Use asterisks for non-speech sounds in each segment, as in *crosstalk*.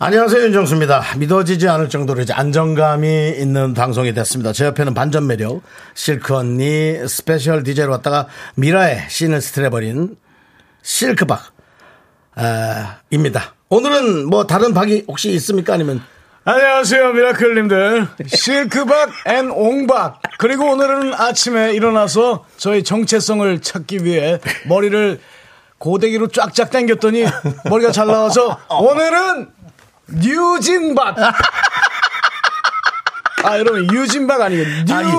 안녕하세요 윤정수입니다. 믿어지지 않을 정도로 이제 안정감이 있는 방송이 됐습니다. 제 옆에는 반전 매력 실크 언니 special DJ로 왔다가 미라클의 scene을 쓸어버린 실크박 아, 입니다. 오늘은 뭐 다른 박이 혹시 있습니까? 아니면 안녕하세요, 미라클님들. 실크박 and 옹박. 그리고 오늘은 아침에 일어나서 저희 정체성을 찾기 위해 머리를 고데기로 쫙쫙 당겼더니 머리가 잘 나와서 *laughs* 오늘은 뉴진박. *laughs* 아, 여러분, 유진박 아니고 뉴, 아니,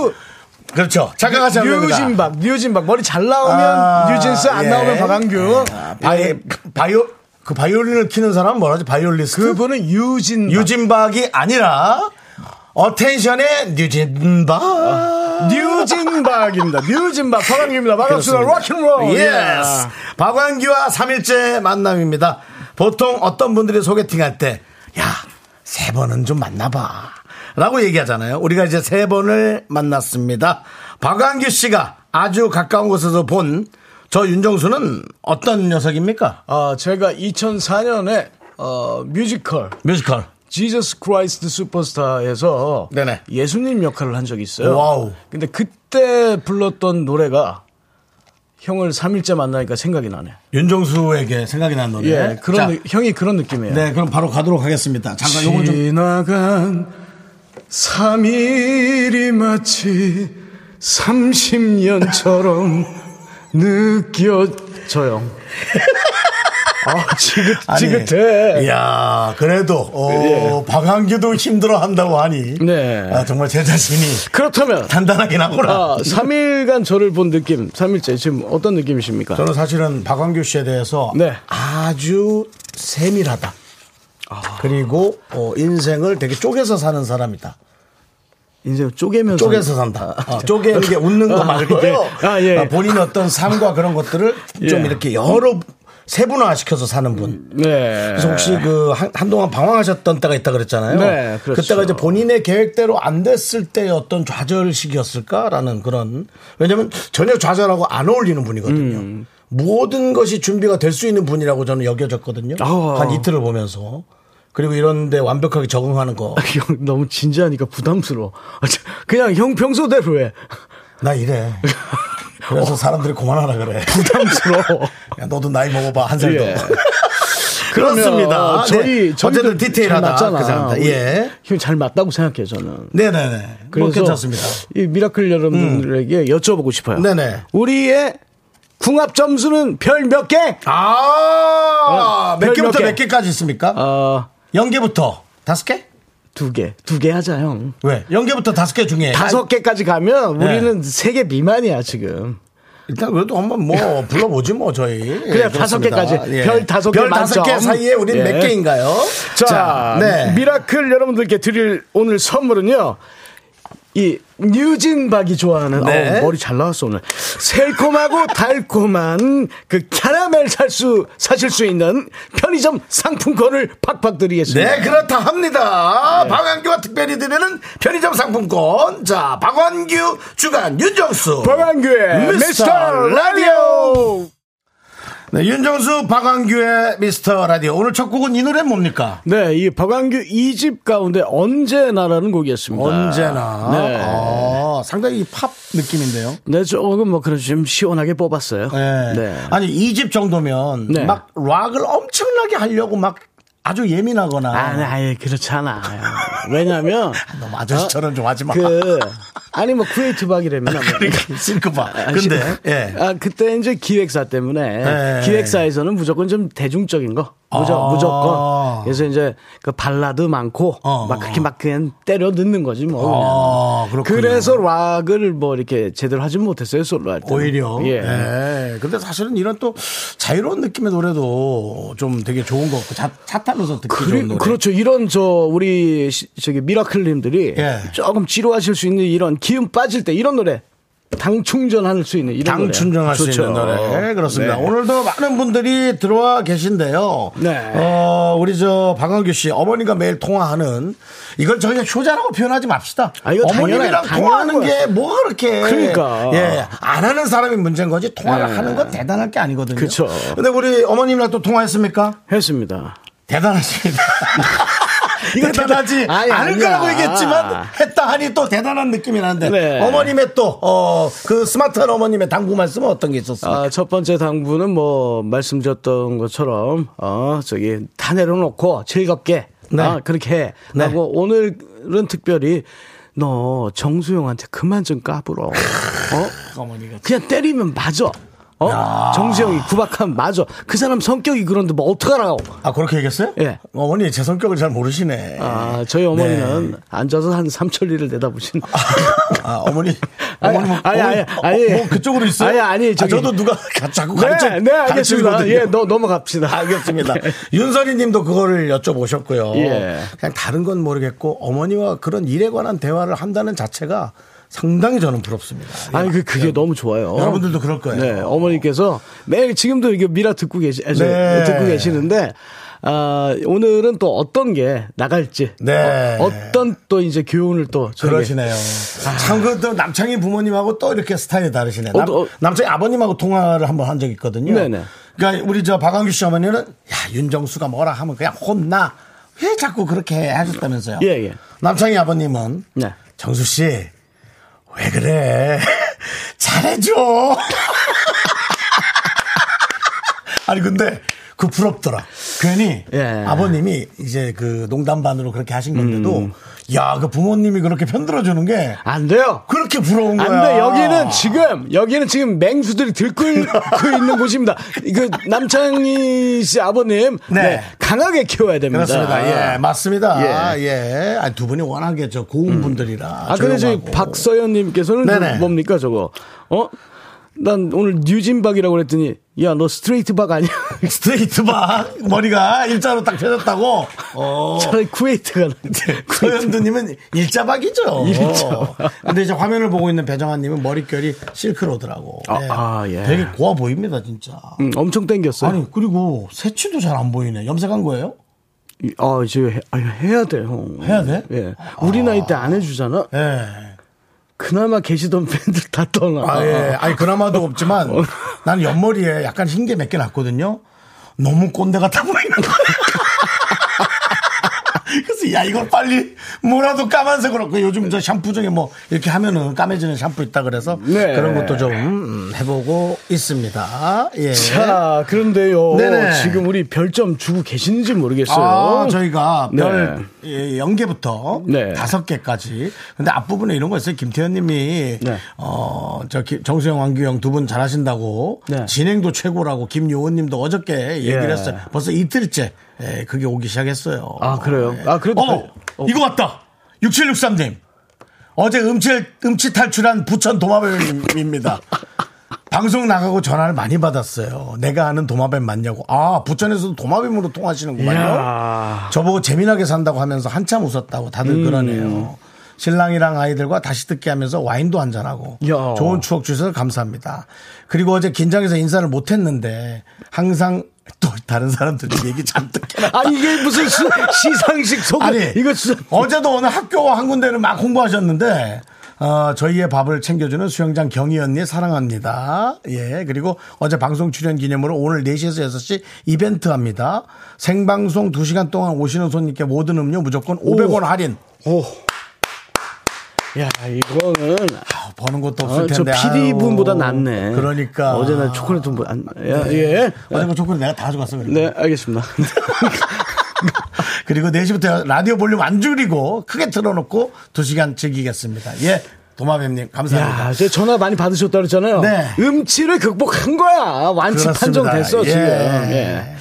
그렇죠. 잠깐만 뉴진박, 뉴진박. 머리 잘 나오면 아, 뉴진스, 안 예. 나오면 박완규. 바이, 예. 바이오 그 바이올린을 키는 사람은 뭐라지? 바이올리스트? 그분은 유진박. 유진박이 아니라 Attention의 뉴진박. 뉴진박입니다. 뉴진박. 박완규입니다. 반갑습니다. 로큰롤. Yes. 박완규와 3일째 만남입니다. 보통 어떤 분들이 소개팅할 때, 야, 세 번은 좀 만나봐. 라고 얘기하잖아요. 우리가 이제 세 번을 만났습니다. 박완규 씨가 아주 가까운 곳에서 본 저 윤정수는 어떤 녀석입니까? 어, 제가 2004년에 어, 뮤지컬 뮤지컬. Jesus Christ Superstar에서 네네. 예수님 역할을 한 적이 있어요. Wow. 근데 그때 불렀던 노래가 형을 3일째 만나니까 생각이 나네. 윤정수에게 생각이 난 노래. 예, 그런 자, 느- 형이 그런 느낌이에요. 네, 그럼 바로 가도록 하겠습니다. 잠깐 요걸 좀. 지나간 3일이 마치 30년처럼 느껴져요. *laughs* 아, 지긋, 지긋해. 이야, 그래도, 어, 박한규도 힘들어 한다고 하니. 네. 아, 정말 제 자신이 그렇다면, 단단하긴 하구나. 아, 3일간 저를 본 느낌, 3일째 지금 어떤 느낌이십니까? 저는 사실은 박완규 씨에 대해서 네. 아주 세밀하다. 그리고 어, 인생을 되게 쪼개서 사는 사람이다. 인생 쪼개면서. 쪼개서 산다. 어, 쪼개는 게 웃는 거 아, 말고요. 예. 아, 예. 어, 본인의 어떤 삶과 그런 것들을 좀 예. 이렇게 여러 세분화 시켜서 사는 분. 네. 그래서 혹시 그 한, 한동안 방황하셨던 때가 있다 그랬잖아요. 네, 그렇죠. 그때가 이제 본인의 계획대로 안 됐을 때의 어떤 좌절 시기였을까라는 그런 왜냐면 전혀 좌절하고 안 어울리는 분이거든요. 음. 모든 것이 준비가 될 수 있는 분이라고 저는 여겨졌거든요. 아. 한 이틀을 보면서. 그리고 이런데 완벽하게 적응하는 거. *laughs* 형 너무 진지하니까 부담스러워. 아, 저- 그냥 형 평소대로 해. 나 이래. *laughs* 그래서 사람들이 그만하라 그래. *laughs* 부담스러워. 야, 너도 나이 먹어봐 한 살 더. 예. *laughs* 그렇습니다. 저희 네. 어쨌든 디테일하다. 잘 맞잖아. 그. 예. 형잘 맞다고 생각해요 저는. 네네네. 뭐 그래서 괜찮습니다. 이 미라클 여러분들에게 여쭤보고 싶어요. 네네. 우리의 궁합 점수는 별 몇 개? 아, 어, 몇별 개부터 몇 개? 몇 개까지 있습니까? 어, 영 개부터 다섯 개? 두 개. 두 개 하자, 형. 왜? 영 개부터 다섯 개 중에. 다섯 개까지 가면 네. 우리는 세 개 미만이야, 지금. 일단 그래도 한번 뭐 *laughs* 불러보지 뭐 저희. 그래, 예, 다섯. 개까지. 별 다섯 개별 다섯 개. 사이에 우린 예. 몇 개인가요? 자, 네. 미라클 여러분들께 드릴 오늘 선물은요. 이 뉴진박이 좋아하는 네. 어우, 머리 잘 나왔어 오늘 새콤하고 *laughs* 달콤한 그 캐러멜 살수 사실 수 있는 편의점 상품권을 팍팍 드리겠습니다. 네, 그렇다 합니다. 박완규가 특별히 드리는 편의점 상품권. 자, 박완규 주간 윤정수. 박완규의 미스터 라디오. 네, 윤정수 박완규의 미스터 라디오. 오늘 첫 곡은 이 노래 뭡니까? 네, 이 박완규 2집 가운데 언제나라는 곡이었습니다. 언제나. 네. 아, 상당히 팝 느낌인데요. 네, 조금 뭐 그래도 좀 시원하게 뽑았어요. 네. 네. 아니, 이집 정도면 네. 막 락을 엄청나게 하려고 막 아주 예민하거나. 아, 네, 아예 그렇잖아. 왜냐면 *laughs* 너무 아저씨처럼 좀 하지 마. 그 아니 뭐 creative하기라면 *laughs* 뭐. 그러니까 실크박. 아, 근데, 시- 예. 아 그때 이제 기획사 때문에 예. 기획사에서는 무조건 좀 대중적인 거 무조, 아. 무조건. 그래서 이제 그 발라드 많고 어. 막 그렇게 막 그냥 때려 넣는 거지 뭐. 아, 그렇군요. 그래서 락을 뭐 이렇게 제대로 하진 못했어요 솔로 할 때. 오히려. 예. 예. 근데 사실은 이런 또 자유로운 느낌의 노래도 좀 되게 좋은 것 같고 차, 차 타면서 듣기 좋은 그리, 노래. 그렇죠. 이런 저 우리 시- 저기 미라클님들이 예. 조금 지루하실 수 있는 이런 기운 빠질 때 이런 노래 당 충전할 수 있는 이런 당 노래. 충전할 수. 있는 노래. 그렇습니다. 네. 오늘도 많은 분들이 들어와 계신데요. 네. 어, 우리 저 박광규 씨 어머니가 매일 통화하는 이걸 저희가 효자라고 표현하지 맙시다. 아, 이거 어머님이랑 당연한- 통화하는 게 뭐가 그렇게. 그러니까. 예. 안 하는 사람이 문제인 거지 통화를 네. 하는 건 대단할 게 아니거든요. 그쵸. 근데 우리 어머님이랑 또 통화했습니까? 했습니다. 대단하십니다. *laughs* 이거 대단하지 대단- 아니, 않을 아니야. 거라고 얘기했지만 했다 하니 또 대단한 느낌이 나는데 네. 어머님의 또 어 그 스마트한 어머님의 당부 말씀은 어떤 게 있었습니까? 아, 첫 번째 당부는 뭐 말씀드렸던 것처럼 어 저기 다 내려놓고 즐겁게 네. 아, 그렇게 해. 네. 하고 오늘은 특별히 너 정수영한테 그만 좀 까불어. 어? 어머니가 그냥 때리면 맞아. 어? 정수영이 구박하면 맞아. 그 사람 성격이 그런데 뭐 어떡하라고. 아 그렇게 얘기했어요? 예. 어머니 제 성격을 잘 모르시네. 아, 저희 어머니는 네. 앉아서 한 삼천리를 내다보신. 아, 어머니 *laughs* 아니, 어머니 뭐, 아니, 아니, 어, 아니. 뭐 그쪽으로 있어요? 아니, 아니, 저기- 아, 저도 누가 *laughs* 가- 자꾸 가르쳐 네, 네, 알겠습니다. 가르치거든요. 예, 너, 넘어갑시다. *laughs* 알겠습니다. 윤선희 님도 그거를 여쭤보셨고요. 예. 그냥 다른 건 모르겠고 어머니와 그런 일에 관한 대화를 한다는 자체가 상당히 저는 부럽습니다. 아니, 그, 그게 너무 좋아요. 여러분들도 그럴 거예요. 네, 어머니께서 매일 지금도 이게 미라 듣고 계시, 아, 네. 듣고 계시는데, 아, 오늘은 또 어떤 게 나갈지. 네. 어, 떤또 이제 교훈을 또. 그러시네요. 참, 그, 또 남창희 부모님하고 또 이렇게 스타일이 다르시네. 남, 어, 어. 남창희 아버님하고 통화를 한번 한 적이 있거든요. 네네. 그러니까 우리 저 박광규 씨 어머니는 야, 윤정수가 뭐라 하면 그냥 혼나. 왜 자꾸 그렇게 해? 하셨다면서요. 예, 예. 남창희 아버님은 네. 정수 씨, 왜 그래? *laughs* 잘해줘. *laughs* 아니, 근데 그 부럽더라. 괜히 예. 아버님이 이제 그 농담 반으로 그렇게 하신 건데도 음. 야, 그 부모님이 그렇게 편들어 주는 게 안 돼요. 그렇게 부러운 거야. 안 돼. 여기는 지금, 여기는 지금 맹수들이 들끓고 있는 곳입니다. 그 남창희 씨 아버님. 네. 네. 강하게 키워야 됩니다. 그렇습니다. 예, 맞습니다. 예. 예. 아니, 두 분이 워낙에 저 고운 분들이라. 아, 근데 저희 조용하고. 박서연 님께서는 네네. 뭡니까 저거? 어? 난 오늘 뉴진박이라고 그랬더니 야 너 스트레이트 박 아니야? *laughs* 스트레이트 박 머리가 일자로 딱 펴졌다고. 어. 차라리 쿠웨이트가 낫지. *laughs* 서현두님은 일자박이죠. 일자. 근데 이제 화면을 보고 있는 배정환님은 머릿결이 실크로드라고. 아, 네. 아, 예. 되게 고와 보입니다, 진짜. 음, 엄청 땡겼어요. 아니 그리고 새치도 잘 안 보이네. 염색한 거예요? 이- 아 이제 해, 아, 해야 돼 형. 해야 돼? 예. 우리 나이 때 안 해주잖아. 예. 그나마 계시던 팬들 다 떠나. 아, 예. 아니, 그나마도 없지만 *laughs* 나는 옆머리에 약간 흰 게 몇 개 났거든요. 너무 꼰대 같아 보이는 거야. *laughs* *laughs* 그래서 야, 이걸 빨리 뭐라도 까만색으로. 그 요즘 저 샴푸 중에 뭐 이렇게 하면은 까매지는 샴푸 있다 그래서 네. 그런 것도 좀 음, 해보고 있습니다. 예. 자 그런데요. 네네. 지금 우리 별점 주고 계시는지 모르겠어요. 아, 저희가 네. 별 예, 0개부터 네. 다섯 개까지. 근데 앞부분에 이런 거 있어요. 김태현 님이 네. 어, 저 기- 정수영, 왕규영 두 분 잘하신다고 네. 진행도 최고라고 김요원 님도 어저께 얘기를 예. 했어요. 벌써 이틀째 예, 그게 오기 시작했어요. 아, 그래요? 아, 그래도 별- 어. 이거 왔다. 6763님. 어제 음치, 음치 탈출한 부천 도마뱀입니다. *laughs* 방송 나가고 전화를 많이 받았어요. 내가 아는 도마뱀 맞냐고. 아, 부천에서도 도마뱀으로 통하시는구만요. 저보고 재미나게 산다고 하면서 한참 웃었다고 다들 음. 그러네요. 신랑이랑 아이들과 다시 듣게 하면서 와인도 한잔하고 야. 좋은 추억 주셔서 감사합니다. 그리고 어제 긴장해서 인사를 못했는데 항상 또 다른 사람들이 얘기 잔뜩 해놨 *laughs* 아니 이게 무슨 수- 시상식 속 아니 이거 수, 어제도 오늘 학교 한 군데를 막 홍보하셨는데 어, 저희의 밥을 챙겨주는 수영장 경희 언니 사랑합니다. 예. 그리고 어제 방송 출연 기념으로 오늘 4시에서 6시 이벤트 합니다. 생방송 2시간 동안 오시는 손님께 모든 음료 무조건 500원 할인. 오. 야, 이거는 아, 버는 것도 아, 없을 저 텐데. PD 아유. 분보다 낫네. 그러니까. 어제 나 초콜릿 좀 안, 야, 예. 어제 그 초콜릿 내가 다 가져갔어. *laughs* 그리고. 네, 알겠습니다. 그리고 4시부터 라디오 볼륨 안 줄이고 크게 틀어놓고 2시간 즐기겠습니다. 예. 도마뱀님 감사합니다. 야, 저 전화 많이 받으셨다 그랬잖아요. 네. 음치를 극복한 거야. 완치 그렇습니다. 판정됐어, 예. 지금. 예.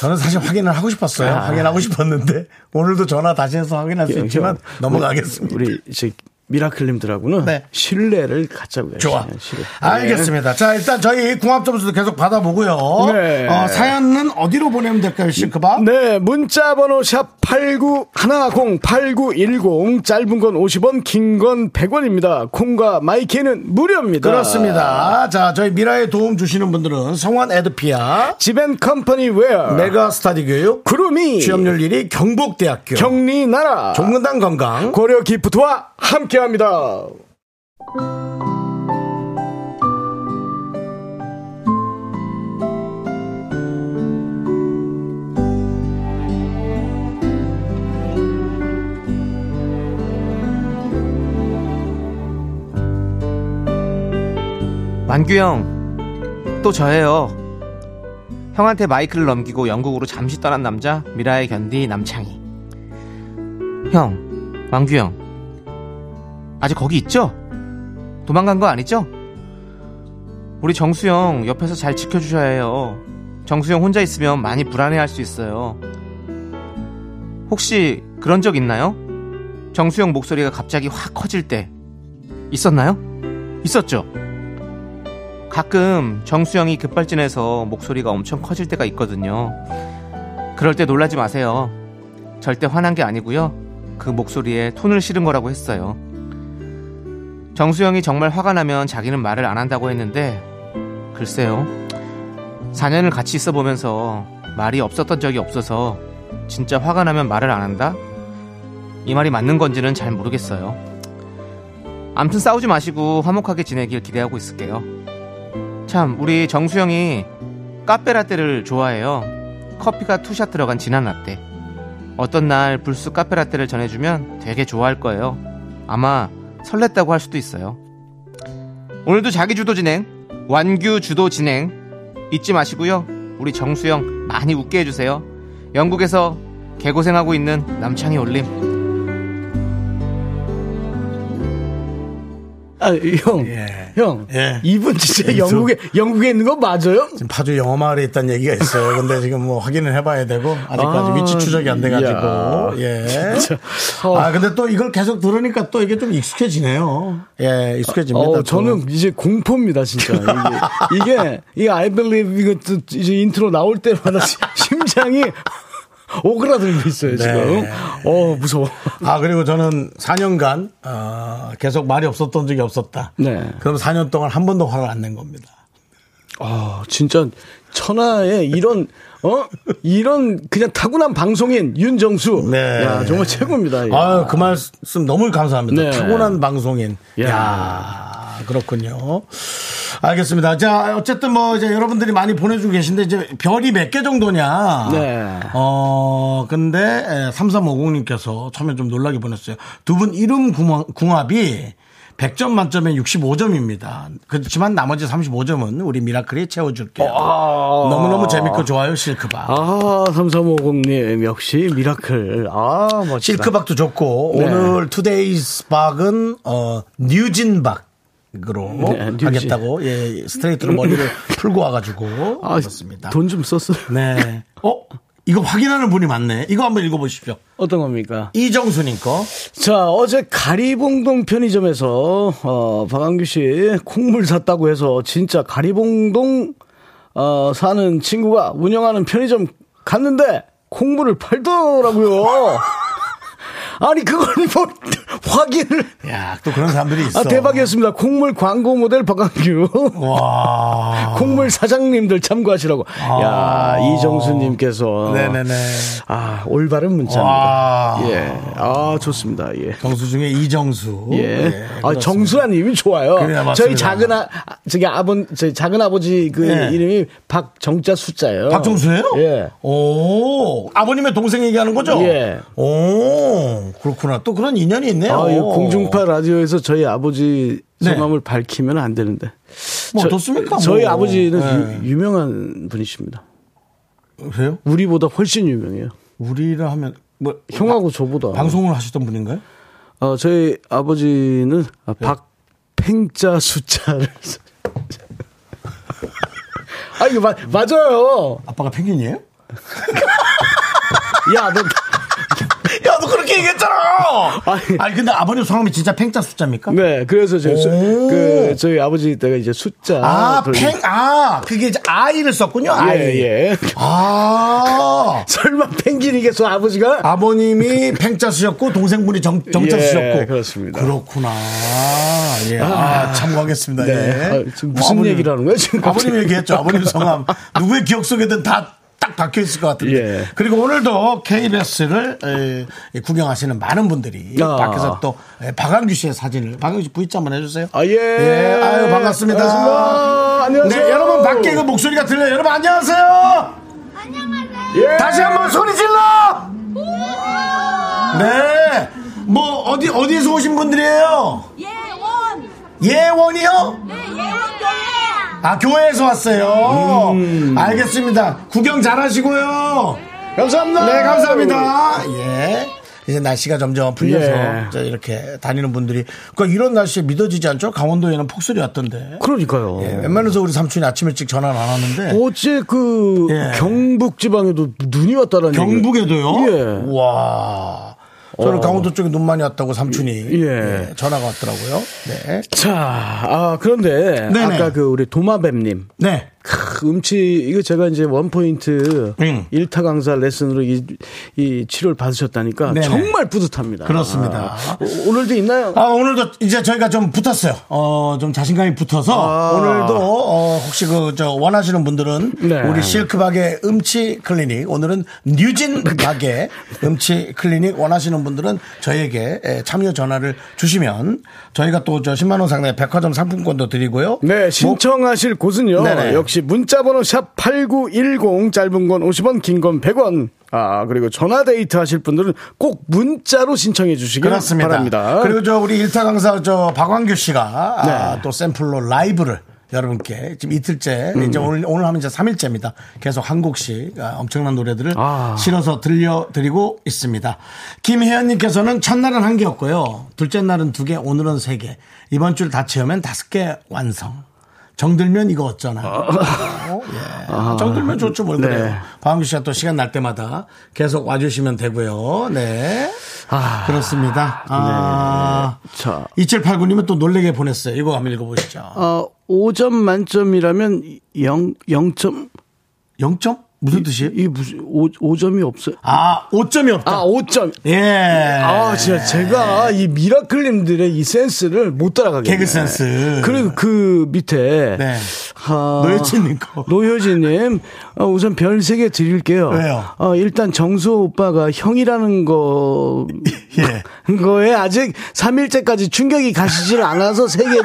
저는 사실 확인을 하고 싶었어요. 아. 확인하고 싶었는데 오늘도 전화 다시 해서 확인할 수 형, 있지만 넘어가겠습니다. 우리 제 미라클님들하고는 네. 신뢰를 갖자고요. 좋아. 신뢰. 알겠습니다. 자, 일단 저희 궁합 점수도 계속 받아보고요. 네. 어, 사연은 어디로 보내면 될까요, 실크박? 네, 문자 번호 샵 8910, 8910, 짧은 건 50원, 긴 건 100원입니다. 콩과 my K는 무료입니다. 그렇습니다. 자, 저희 미라에 도움 주시는 분들은 성원 에드피아, 지벤 컴퍼니 웨어, 메가 스터디 교육, 구름이, 취업률 1위 경북대학교, 경리 나라, 종근당 건강, 고려 기프트와 함께 합니다. 완규 형 또 저예요. 형한테 마이크를 넘기고 영국으로 잠시 떠난 남자 미라의 견디 남창희. 형, 완규 형 아직 거기 있죠? 도망간 거 아니죠? 우리 정수영 옆에서 잘 지켜주셔야 해요. 정수영 혼자 있으면 많이 불안해할 수 있어요. 혹시 그런 적 있나요? 정수영 목소리가 갑자기 확 커질 때 있었나요? 있었죠? 가끔 정수영이 급발진해서 목소리가 엄청 커질 때가 있거든요. 그럴 때 놀라지 마세요. 절대 화난 게 아니고요. 그 목소리에 톤을 실은 거라고 했어요. 정수영이 정말 화가 나면 자기는 말을 안 한다고 했는데 글쎄요. 4년을 같이 있어 보면서 말이 없었던 적이 없어서 진짜 화가 나면 말을 안 한다? 이 말이 맞는 건지는 잘 모르겠어요. 암튼 싸우지 마시고 화목하게 지내길 기대하고 있을게요. 참, 우리 정수영이 카페라떼를 좋아해요. 커피가 two shot 들어간 진한 라떼. 어떤 날 불쑥 카페라떼를 전해주면 되게 좋아할 거예요. 아마 설렜다고 할 수도 있어요. 오늘도 자기 주도 진행, 완규 주도 진행 잊지 마시고요. 우리 정수영 많이 웃게 해주세요. 영국에서 개고생하고 있는 남창희 올림. 아, 형, 예. 형, 예. 이분 진짜 영국에 영국에 있는 거 맞아요? 지금 파주 영어 마을에 있다는 얘기가 있어요. 근데 지금 뭐 확인을 해봐야 되고 아직까지 아, 위치 추적이 안 돼가지고. 예. 어. 아 근데 또 이걸 계속 들으니까 또 이게 좀 익숙해지네요. 예, 익숙해집니다. 어, 또. 저는 이제 공포입니다, 진짜. 이게, 이게, 이 I believe 이것도 이제 인트로 나올 때마다 시- *laughs* 심장이 오그라들고 있어요, 지금. 네. 어, 무서워. 아 그리고 저는 4년간 어, 계속 말이 없었던 적이 없었다. 네. 그럼 4년 동안 한 번도 화를 안 낸 겁니다. 아, 진짜 천하에 이런, 어? 이런 그냥 타고난 방송인 윤정수. 네. 야, 정말 최고입니다. 야. 아유, 그 말씀 너무 감사합니다. 네. 타고난 방송인. 야. 야 그렇군요. 알겠습니다. 자, 어쨌든 뭐 이제 여러분들이 많이 보내주고 계신데 이제 별이 몇 개 정도냐. 네. 어, 근데 3350님께서 처음에 좀 놀라게 보냈어요. 두 분 이름 궁합- 궁합이 100점 만점에 65점입니다. 그렇지만 나머지 35점은 우리 미라클이 채워줄게요. 너무너무 재밌고 좋아요, 실크박. 아, 3350님, 역시 미라클. 아, 멋지다. 실크박도 좋고 네. 오늘 today's 박은 어 뉴진박 으로 네. 하겠다고 예 스트레이트로 머리를 *laughs* 풀고 와가지고 아, 그렇습니다. 돈 좀 썼어요. 네. 어 이거 확인하는 분이 많네. 이거 한번 읽어보십시오. 어떤 겁니까? 이정수님 거. 자, 어제 가리봉동 편의점에서, 어, 박한규 씨 콩물 샀다고 해서 진짜 가리봉동, 어, 사는 친구가 운영하는 편의점 갔는데 콩물을 팔더라고요. 아니, 그걸 뭐, *laughs* 확인을. 야, 또 그런 사람들이 있어. 아, 대박이었습니다. 콩물 광고 모델 박한규. 와. *laughs* 콩물 사장님들 참고하시라고. 야, 이정수님께서. 아. 네네네. 아, 올바른 문자입니다. 와. 예. 아, 좋습니다. 예. 정수 중에 이정수. 예. 네, 아, 그렇습니다. 정수라님이 좋아요. 저희 작은 아, 아, 저기 아버, 저희 작은 아버지 그 예. 이름이 박정자 숫자예요. 박정수예요? 예. 오, 아버님의 동생 얘기하는 거죠? 예. 오, 그렇구나. 또 그런 인연이 있네요. 아, 이 공중파 라디오에서 저희 아버지 네. 성함을 밝히면 안 되는데. 뭐 저- 어떻습니까? 저희 뭐. 아버지는 네. 유, 유명한 분이십니다. 그래요? 우리보다 훨씬 유명해요. 우리라 하면 뭐 형하고 저보다. 방송을 하시던 분인가요? 어, 저희 아버지는 아, 네. 박팽자 숫자를. 써- *laughs* 아, 이거 마, 맞아요. 아빠가 펭귄이에요? *laughs* 야, 너 야, 너 그렇게 얘기했잖아! 아니. 아니, 근데 아버님 성함이 진짜 팽자 숫자입니까? 네, 그래서 저희 수- 오. 그 저희 아버지 때가 이제 숫자 아, 돌리- 팽, 아, 그게 이제 아이를 썼군요, 아이. 예, 예. 아. *laughs* 설마 펭귄이겠어 아버지가? 아버님이 팽자 쓰셨고 동생분이 정, 정자 예, 쓰셨고 그렇습니다. 그렇구나. 예. 아, 참고하겠습니다. 네. 예. 아, 지금 무슨 아버님, 얘기를 하는 거야, 지금 아버님? 얘기했죠. 아버님 성함. *laughs* 누구의 기억 속에든 다 딱 박혀 있을 것 같은데. 예. 그리고 오늘도 KBS를 구경하시는 많은 분들이 아. 밖에서 또 에, 박한규 씨의 사진을 박한규 씨 V자 한번 해주세요. 아, 예. 아유 반갑습니다. 반갑습니다. 안녕하세요. 네, 여러분 밖에 그 목소리가 들려요. 여러분 안녕하세요. 예. 다시 한번 소리 질러! 네. 뭐, 어디, 어디에서 오신 분들이에요? 예원 예원이요? 네 예원 아, 교회에서 왔어요. 음. 알겠습니다. 구경 잘 하시고요. 감사합니다. 네, 감사합니다. 예. 이제 날씨가 점점 풀려서 예. 이렇게 다니는 분들이 그러니까 이런 날씨에 믿어지지 않죠? 강원도에는 폭설이 왔던데. 그러니까요. 예, 웬만해서 우리 삼촌이 아침 일찍 전화를 안 하는데 어제 그 예. 경북 지방에도 눈이 왔다라는 경북에도요? 예. 와. 저는 강원도 쪽에 눈 많이 왔다고 삼촌이 예. 예, 전화가 왔더라고요. 네. 자, 아, 그런데 네네. 아까 그 우리 도마뱀님 네. 크, 음치 이거 제가 이제 one point 응. 일타 강사 레슨으로 이, 이 치료를 받으셨다니까 네네. 정말 뿌듯합니다. 그렇습니다. 아, 오- 오늘도 있나요? 아, 오늘도 이제 저희가 좀 붙었어요. 어, 좀 자신감이 붙어서 아. 오늘도 어, 혹시 그 저 원하시는 분들은 네. 우리 실크박의 음치 클리닉 오늘은 뉴진 박의 *laughs* 음치 클리닉 원하시는 분들은 저희에게 에, 참여 전화를 주시면 저희가 또 저 10만 원 상당의 백화점 상품권도 드리고요. 네, 신청하실 곳은요. 네네. 역시 문자번호 샵 8910 짧은 건 50원, 긴 건 100원. 아, 그리고 전화 데이트 하실 분들은 꼭 문자로 신청해 주시길 그렇습니다. 바랍니다. 그리고 저 우리 일타 강사 저 박광규 씨가 아, 네. 또 샘플로 라이브를 여러분께 지금 이틀째 음. 이제 오늘 오늘 하면 이제 3일째입니다. 계속 한 곡씩 아, 엄청난 노래들을 아. 실어서 들려드리고 있습니다. 김혜연님께서는 첫날은 한 개였고요. 둘째 날은 두 개, 오늘은 세 개. 이번 주를 다 채우면 다섯 개 완성. 정들면 이거 어쩌나. 어, 예. 정들면 좋죠, 뭘 그래요. 아. 네. 박광규 씨가 또 시간 날 때마다 계속 와주시면 되고요. 네. 아. 그렇습니다. 아. 자. 2789님은 또 놀래게 보냈어요. 이거 한번 읽어보시죠. 어, 5점 만점이라면 0, 0점, 0점? 무슨 뜻이에요? 이 무슨 5, 5점이 없어요. 아, 5점이 없다. 아, 5점. 예. 아, 진짜 제가 이 미라클님들의 이 센스를 못 따라가겠네. 개그 센스. 그리고 그 밑에 네. 아, 노효진님 거. 노효진님 어, 우선 별세개 드릴게요. 왜요? 어, 일단 정수 오빠가 형이라는 거 *laughs* 예. 거에 아직 3일째까지 충격이 가시질 않아서 세 개.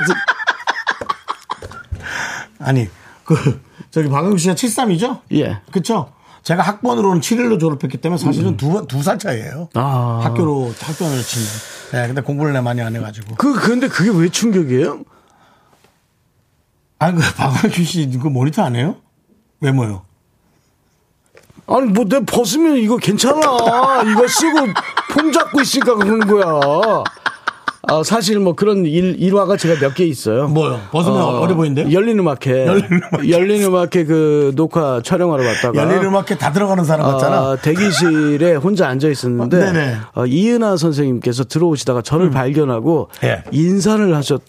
아니, 그, 저기 박광규 씨가 73이죠? 예. 그쵸? 제가 학번으로는 7일로 졸업했기 때문에 사실은 두, 두 살 차이예요 아. 학교로, 학교를 치면. 네, 근데 공부를 내 많이 안 해가지고. 그 근데 그게 왜 충격이에요? 아니, 그 박광규 씨 그 모니터 안 해요? 외모요. 아니 뭐 내 벗으면 이거 괜찮아. 이거 쓰고 폼 잡고 있으니까 그런 거야. 아, 사실 뭐 그런 일, 일화가 제가 몇 개 있어요. 뭐요? 벗으면 어, 려 보이는데요? 열린 음악회. 열린 음악회. 열린 음악회 그 녹화 촬영하러 갔다가. 열린 음악회 다 들어가는 사람 같잖아. 아, 대기실에 혼자 앉아 있었는데 어. 음. 어, 이은하 선생님께서 들어오시다가 저를 발견하고 예. 인사를 하셨.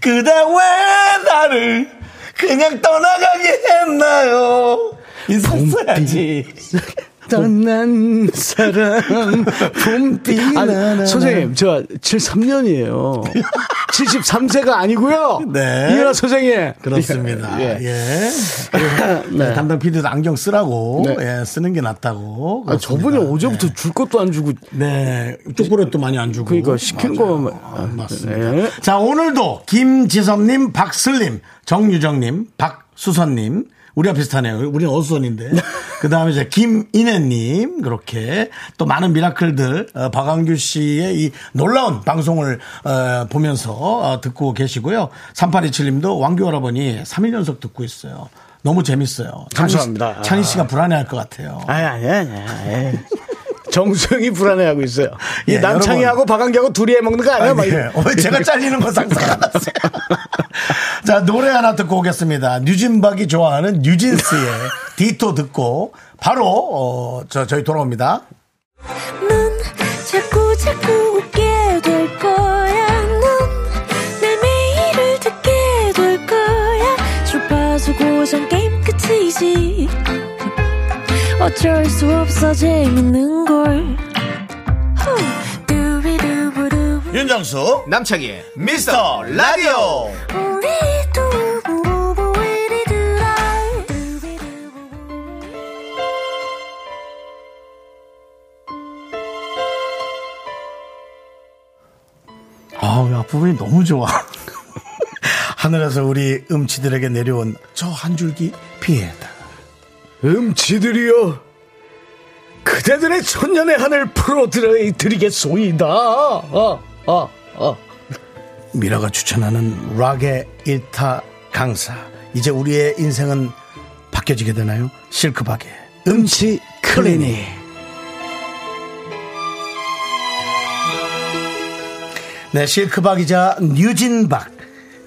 그대 왜 나를 그냥 떠나가게 했나요? 있었어야지. *laughs* 떠난 사람 봄비 나나. 아니, 선생님 저 73년이에요 73세가 아니고요 네. 이은하 선생님 그렇습니다. 예. 예. 네, 담당 PD도 안경 쓰라고 네. 예, 쓰는 게 낫다고. 아, 그렇습니다. 어제부터 줄 것도 안 주고 네, 초콜릿도 많이 안 주고. 그러니까 맞아요. 거만 아, 맞습니다. 네. 자, 오늘도 김지섭님, 박슬님, 정유정님, 박수선님, 우리가 비슷하네요. 우리는 어수선인데. *laughs* 그 다음에 이제 김인혜님, 그렇게 또 많은 미라클들, 어, 박광규 씨의 이 놀라운 방송을, 어, 보면서 어, 듣고 계시고요. 3827님도 왕규 할아버니 3일 연속 듣고 있어요. 너무 재밌어요. 찬희 씨- 감사합니다. 찬희 씨가 불안해할 것 같아요. 아니 아니 아니 아니. 정수영이 불안해하고 있어요. 이 예, 남창희하고 박한기하고 둘이 해먹는 거 아니야? 막 아니. 어, 제가 잘리는 거 상상 안 했어요. 자, 노래 하나 듣고 오겠습니다. 뉴진박이 좋아하는 뉴진스의 *laughs* 디토 듣고 바로 어, 저 저희 돌아옵니다. 넌 자꾸 자꾸 웃게 될 거야. 넌내 매일을 듣게 될 거야. 주파수 고정 게임 끝이지. 어쩔 수 없어 재밌는 걸. 윤정수 남창희의 미스터 라디오. 두라. 두비두부부. 아, 이 앞부분이 너무 좋아. *laughs* 하늘에서 우리 음치들에게 내려온 저 한 줄기 피해다. 음치들이여 그대들의 천년의 하늘 풀어드리겠소이다 아, 아, 아. 미라가 추천하는 락의 일타 강사. 이제 우리의 인생은 바뀌어지게 되나요? 실크박의 음치 클리닉. 네, 실크박이자 뉴진박.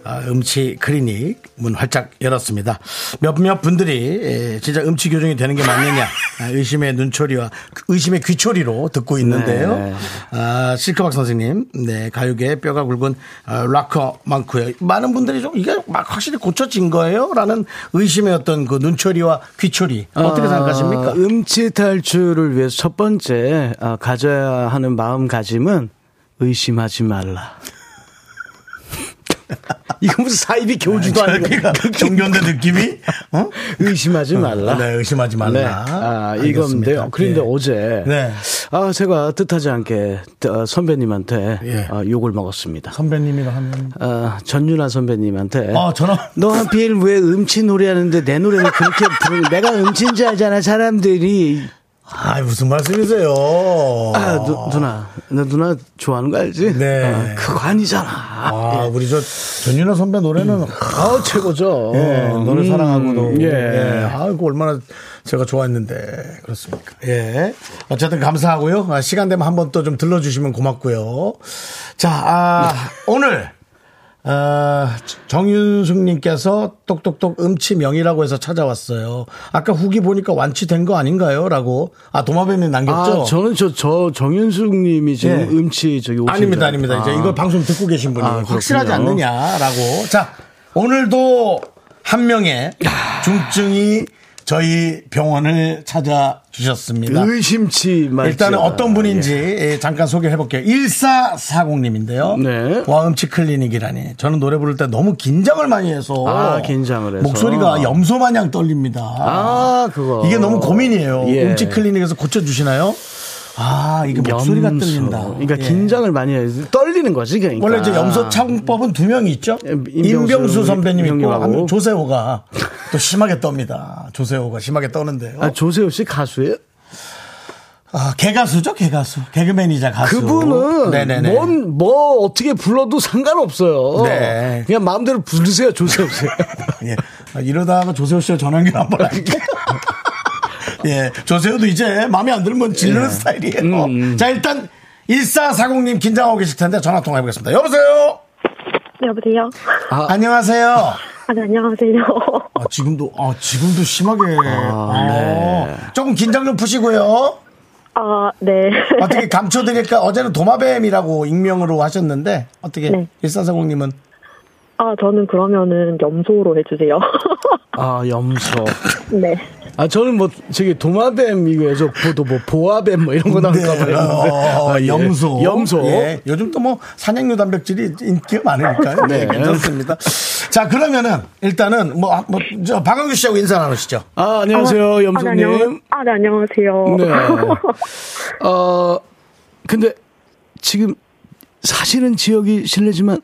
아, 음치 클리닉 문 활짝 열었습니다. 몇몇 분들이 에, 진짜 음치 교정이 되는 게 맞느냐 *laughs* 아, 의심의 눈초리와 의심의 귀초리로 듣고 있는데요. 네. 아, 실크박 선생님, 네 가요계 뼈가 굵은 아, 락커 많고요. 많은 분들이 좀 이게 막 확실히 고쳐진 거예요?라는 의심의 어떤 그 눈초리와 귀초리 어떻게 생각하십니까? 아, 음치 탈출을 위해서 첫 번째 아, 가져야 하는 마음가짐은 의심하지 말라. 이거 무슨 사이비 교주도 아니고 저기가 종교인데 느낌이 어? 의심하지 말라. 네, 의심하지 말라. 네. 아. 이건데요. 그런데 예. 어제 네. 아, 제가 뜻하지 않게 어, 선배님한테 예. 어, 욕을 먹었습니다. 선배님이라 하면 아, 전윤아 선배님한테 아, 저는 너 하필 왜 음치 노래하는데 내 노래를 그렇게 부르는 내가 음치인 줄 알잖아 사람들이 아 무슨 말씀이세요? 아 누, 누나 너 누나 좋아하는 거 알지? 네. 어, 그거 아니잖아 아, 우리 저 전윤아 선배 노래는 아 최고죠 예, 너를 음, 사랑하고도 예. 예. 아, 이거 얼마나 제가 좋아했는데 그렇습니까? 예. 어쨌든 감사하고요. 아, 시간 되면 한 번 또 좀 들러주시면 고맙고요. 자, 아, 오늘 어, 정윤숙님께서 똑똑똑 음치명이라고 해서 찾아왔어요. 아까 후기 보니까 완치된 거 아닌가요? 라고 아 도마뱀이 남겼죠. 아 저는 저 저 정윤숙님이 지금 예. 음치 저기 오신 아닙니다, 줄 아닙니다. 알았다. 이제 이걸 방송 듣고 계신 분이 아. 확실하지 않느냐라고. 자, 오늘도 한 명의 중증이 저희 병원을 찾아 주셨습니다. 의심치 말자. 일단은 어떤 분인지 예, 잠깐 소개해 볼게요. 1440님인데요. 네. 와음치 클리닉이라니. 저는 노래 부를 때 너무 긴장을 많이 해서. 아, 긴장을 해서. 목소리가 염소 마냥 떨립니다. 아 그거 이게 너무 고민이에요. 예. 음치 클리닉에서 고쳐주시나요? 아, 이게 목소리가 염소. 떨린다. 그러니까 예. 긴장을 많이 해 떨리는 거지 그러니까. 원래 이제 염소 창법은 두 명이 있죠. 예, 임병수 임병수 선배님 있고 형님하고. 한 조세호가 또 심하게 떱니다. 조세호가 심하게 떠는데요. 아 조세호 씨 가수예요? 아, 개가수죠, 개가수. 개그맨이자 가수. 그분은 네네네. 뭔 뭐 어떻게 불러도 상관없어요. 네. 그냥 마음대로 부르세요 조세호 씨. *laughs* 예. 아, 이러다가 조세호 씨와 전화 연결 한번 할게요. *laughs* 예. 조세호도 이제 마음에 안 들면 질르는 스타일이에요. 자, 일단 1440님 긴장하고 계실 텐데 전화 통화해 보겠습니다. 여보세요? 네, 여보세요? 안녕하세요. 아, 네, 안녕하세요. 아, 지금도, 아, 지금도 심하게. 아, 조금 긴장 좀 푸시고요. 아, 네. 어떻게 감춰드릴까? 어제는 도마뱀이라고 익명으로 하셨는데, 어떻게, 네. 1440님은? 아, 저는 그러면은 염소로 해주세요. *laughs* 아 염소. 네. 아 저는 뭐 저기 도마뱀 이거에서 보도 뭐 보아뱀 뭐 이런 거 나올까 봐요. 네, 어, 아, 예. 염소. 염소. 예. 요즘 또 뭐 산양류 단백질이 인기가 많으니까요. 네. 네. 괜찮습니다. 자, 그러면은, 일단은, 뭐, 뭐, 저, 박광규 씨하고 인사 나누시죠. 아 안녕하세요 아, 네, 염소님. 안녕, 아, 네, 안녕하세요. 네. *laughs* 어 근데 지금 사실은 지역이 실례지만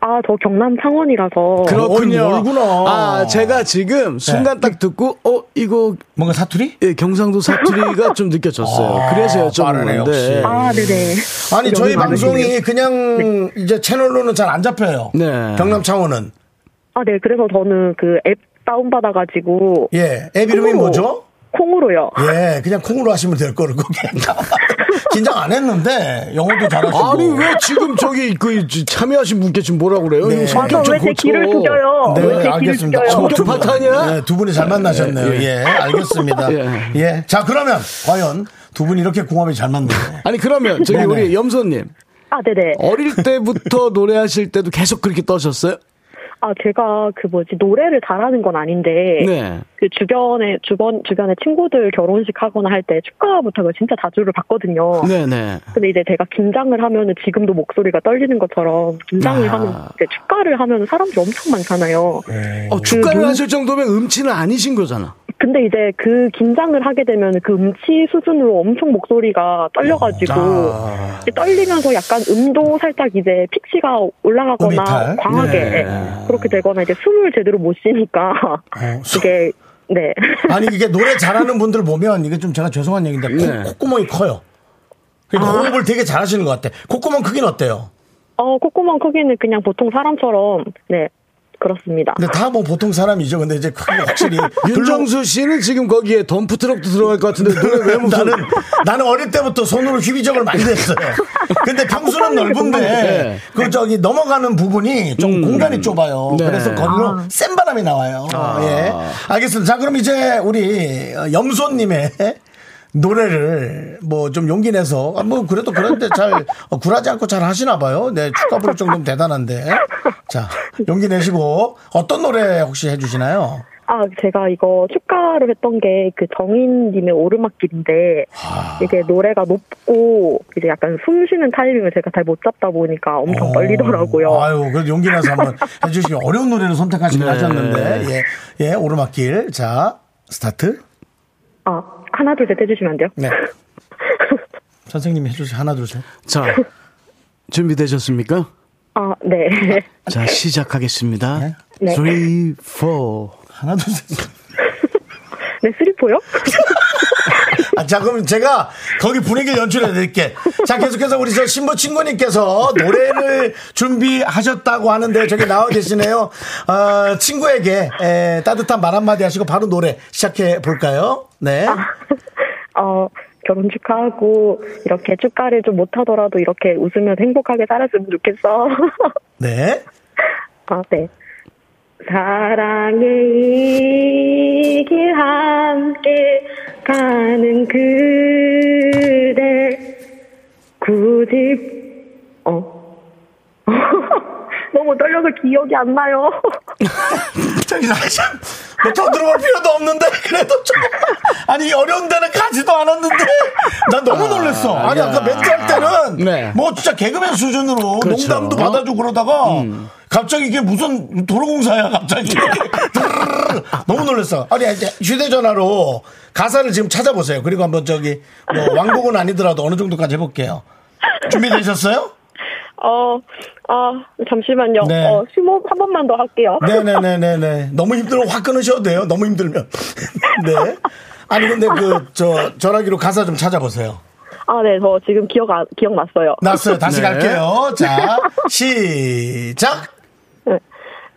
아, 저 경남 창원이라서. 그렇군요. 어, 멀구나. 아 제가 지금 순간 딱 듣고 어 이거 뭔가 사투리? 예, 경상도 사투리가 *laughs* 좀 느껴졌어요. 아, 그래서. 건데. 아, 네네. 아니, 저희 방송이 많으시네요. 그냥 이제 채널로는 잘 안 잡혀요. 네. 경남 창원은. 아, 네. 그래서 저는 그 앱 다운받아가지고. 예. 앱 이름이. 뭐죠? 콩으로요. 예, 그냥 콩으로 하시면 될 거를 *laughs* 긴장 안 했는데 영어도 잘하시고. 아니 왜 지금 저기 그 참여하신 분께 지금 뭐라 그래요? 네. 이거 성격 좀왜제 고쳐. 길을 숙여요? 네, 왜제 길을 알겠습니다. 성격 두 분- 파탄이야? 네, 두 분이 잘 만나셨네요. 예, 알겠습니다. *laughs* 예. 예. 자, 그러면 과연 두 분이 이렇게 궁합이 잘 맞네요. 아니 그러면 저기 네네. 우리 염소님 아, 네네. 어릴 때부터 노래하실 때도 계속 그렇게 떠셨어요? 아, 제가 그 뭐지, 노래를 잘하는 건 아닌데, 네. 그 주변에, 주변, 주변에 친구들 결혼식 하거나 할 때 축가 부탁을 진짜 자주를 받거든요. 네네. 근데 이제 제가 긴장을 하면은 지금도 목소리가 떨리는 것처럼 긴장을 아. 하면, 이제 축가를 하면 사람들이 엄청 많잖아요. 어, 축가를 그 눈- 하실 정도면 음치는 아니신 거잖아. 근데 이제 그 긴장을 하게 되면 그 음치 수준으로 엄청 목소리가 떨려가지고 아. 떨리면서 약간 음도 살짝 이제 pitch가 올라가거나 음이탈? 과하게 네. 그렇게 되거나 이제 숨을 제대로 못 쉬니까 어, 수- 이게 네. 아니 이게 노래 잘하는 분들 보면 이게 좀 제가 죄송한 얘기인데 코, 네. 콧구멍이 커요. 그러니까 호흡을 되게 잘하시는 것 같아. 콧구멍 크기는 어때요? 어 콧구멍 크기는 그냥 보통 사람처럼 네 그렇습니다. 근데 다 뭐 보통 사람이죠. 근데 이제 확실히 *laughs* 윤정수 씨는 지금 거기에 덤프 트럭도 들어갈 것 같은데 노래 왜 무슨 나는 나는 어릴 때부터 손으로 휘비적을 많이 했어요. 근데 평수는 넓은데 네. 그 저기 넘어가는 부분이 좀 공간이 좁아요. 네. 그래서 거기로 센 바람이 나와요. 예, 알겠습니다. 자, 그럼 이제 우리 염소님의 노래를 뭐 좀 용기 내서 아, 뭐 그래도 그런데 잘 어, 굴하지 않고 잘 하시나 봐요. 네, 축가 부를 정도면 대단한데. 자, 용기 내시고 어떤 노래 혹시 해주시나요? 아 제가 이거 축가를 했던 게 그 정인님의 오르막길인데 아. 이게 노래가 높고 이제 약간 숨 쉬는 타이밍을 제가 잘 못 잡다 보니까 엄청 떨리더라고요. 어. 아유, 그래도 용기 내서 한번 *laughs* 해주시기 어려운 노래를 선택하시긴 네. 하셨는데, 예, 예, 오르막길. 자, 스타트. 아 하나 둘 셋 해주시면 안 돼요? 네. *laughs* 선생님이 해주세요. 하나, 둘, 셋. 자 준비되셨습니까? 아 네. 자 시작하겠습니다. 네. 네. 3, 4 하나, 둘, 셋. 네 쓰리포요? *laughs* 아, 자, 그럼 제가 거기 분위기를 연출해 드릴게. 자, 계속해서 우리 저 신부 친구님께서 노래를 준비하셨다고 하는데 저기 나와 계시네요. 어, 친구에게 에, 따뜻한 말 한마디 하시고 바로 노래 시작해 볼까요? 네. *laughs* 어 결혼 축하하고 이렇게 축가를 좀 못하더라도 이렇게 웃으면서 행복하게 살았으면 좋겠어. *laughs* 네. 아 네. 사랑의 이길 함께 가는 그대 굳이 어 *laughs* 너무 떨려서 기억이 안 나요. 저기 뭐더 들어볼 필요도 없는데 그래도 좀 아니 어려운 데는 가지도 않았는데 난 너무 놀랬어. 아니 아까 멘트 할 때는 네. 뭐 진짜 개그맨 수준으로 그렇죠. 농담도 받아주고 그러다가 갑자기 이게 무슨 도로공사야 갑자기 *laughs* *laughs* 너무 놀랬어. 아니 이제 휴대전화로 가사를 지금 찾아보세요. 그리고 한번 저기 뭐 왕곡은 아니더라도 어느 정도까지 해볼게요. 준비되셨어요? 어, 아, 잠시만요. 네. 어, 심호흡 한 번만 더 할게요. 네네네네네. *laughs* 너무 힘들면 확 끊으셔도 돼요. 너무 힘들면. 네. 아니, 근데 그, 저, 전화기로 가사 좀 찾아보세요. 아, 네, 저 지금 기억, 아, 기억났어요. 났어요. 다시 네. 갈게요. 자, 시작.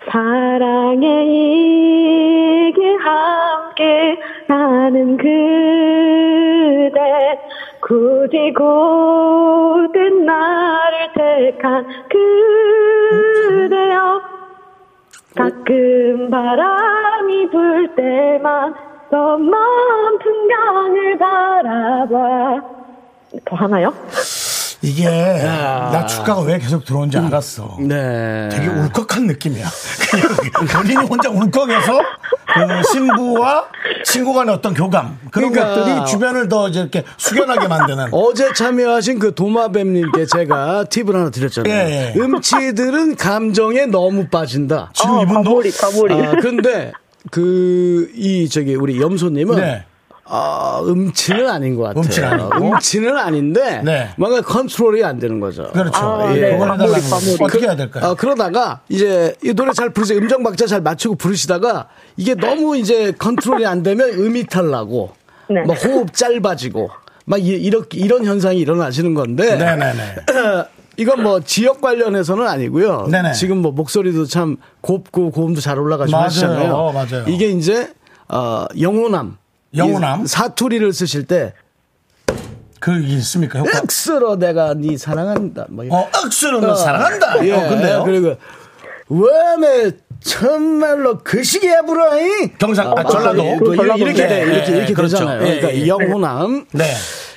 사랑의 이길 함께 가는 그대. 굳이 고든 나를 택한 그대여. 가끔 바람이 불 때만 더먼 풍경을 바라봐. 더 하나요? 이게, 나 축가가 왜 계속 들어온지 알았어. 네. 되게 울컥한 느낌이야. *laughs* 본인이 혼자 울컥해서 그 신부와 친구 간의 어떤 교감 그런 그러니까. 것들이 주변을 더 이제 이렇게 숙연하게 만드는 *laughs* 어제 참여하신 그 도마뱀님께 제가 팁을 하나 드렸잖아요. 예, 예. 음치들은 감정에 너무 빠진다. 지금 어, 이분도 가보리 가보리 아, 근데 그 이 저기 우리 염소님은 네. 아, 음치는 아닌 것 같아요. 음치는 아니고? 음치는 아닌데 네. 뭔가 컨트롤이 안 되는 거죠. 그렇죠. 아, 예. 네. 그걸 해달라는 거. 어떻게 해야 될까요? 어, 그러다가 이제 이 노래 잘 부르세요. 음정 박자 잘 맞추고 부르시다가 이게 너무 이제 컨트롤이 안 되면 음이 탈 나고 네. 막 호흡 짧아지고 막 이, 이렇게 이런 현상이 일어나시는 건데 네네네. *clears throat* 이건 뭐 지역 관련해서는 아니고요. 네네. 지금 뭐 목소리도 참 곱고 고음도 잘 올라가시고 맞아요. 하시잖아요. 맞아요. 이게 이제 어, 영호남 이 사투리를 쓰실 때 그 있습니까? 효과? 억수로 내가 네 사랑한다. 뭐. 어, 억수로 너 사랑한다. 예, 어, 근데요. 그리고 웜에 정말로 그 시기에 불어잉. 경상, 아, 전라도. 뭐 이렇게 전라도인데. 돼, 이렇게 예, 이렇게 그렇죠. 되잖아요. 예, 그러니까 예. 영혼함. 네.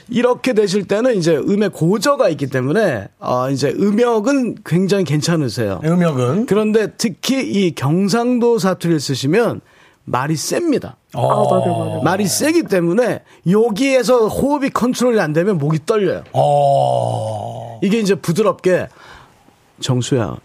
이렇게 되실 때는 이제 음의 고저가 있기 때문에 어 이제 음역은 굉장히 괜찮으세요. 음역은. 그런데 특히 이 경상도 사투리를 쓰시면 말이 셉니다. 아, 맞아, 맞아. 말이 세기 때문에 여기에서 호흡이 컨트롤이 안 되면 목이 떨려요. 어. 이게 이제 부드럽게 정수야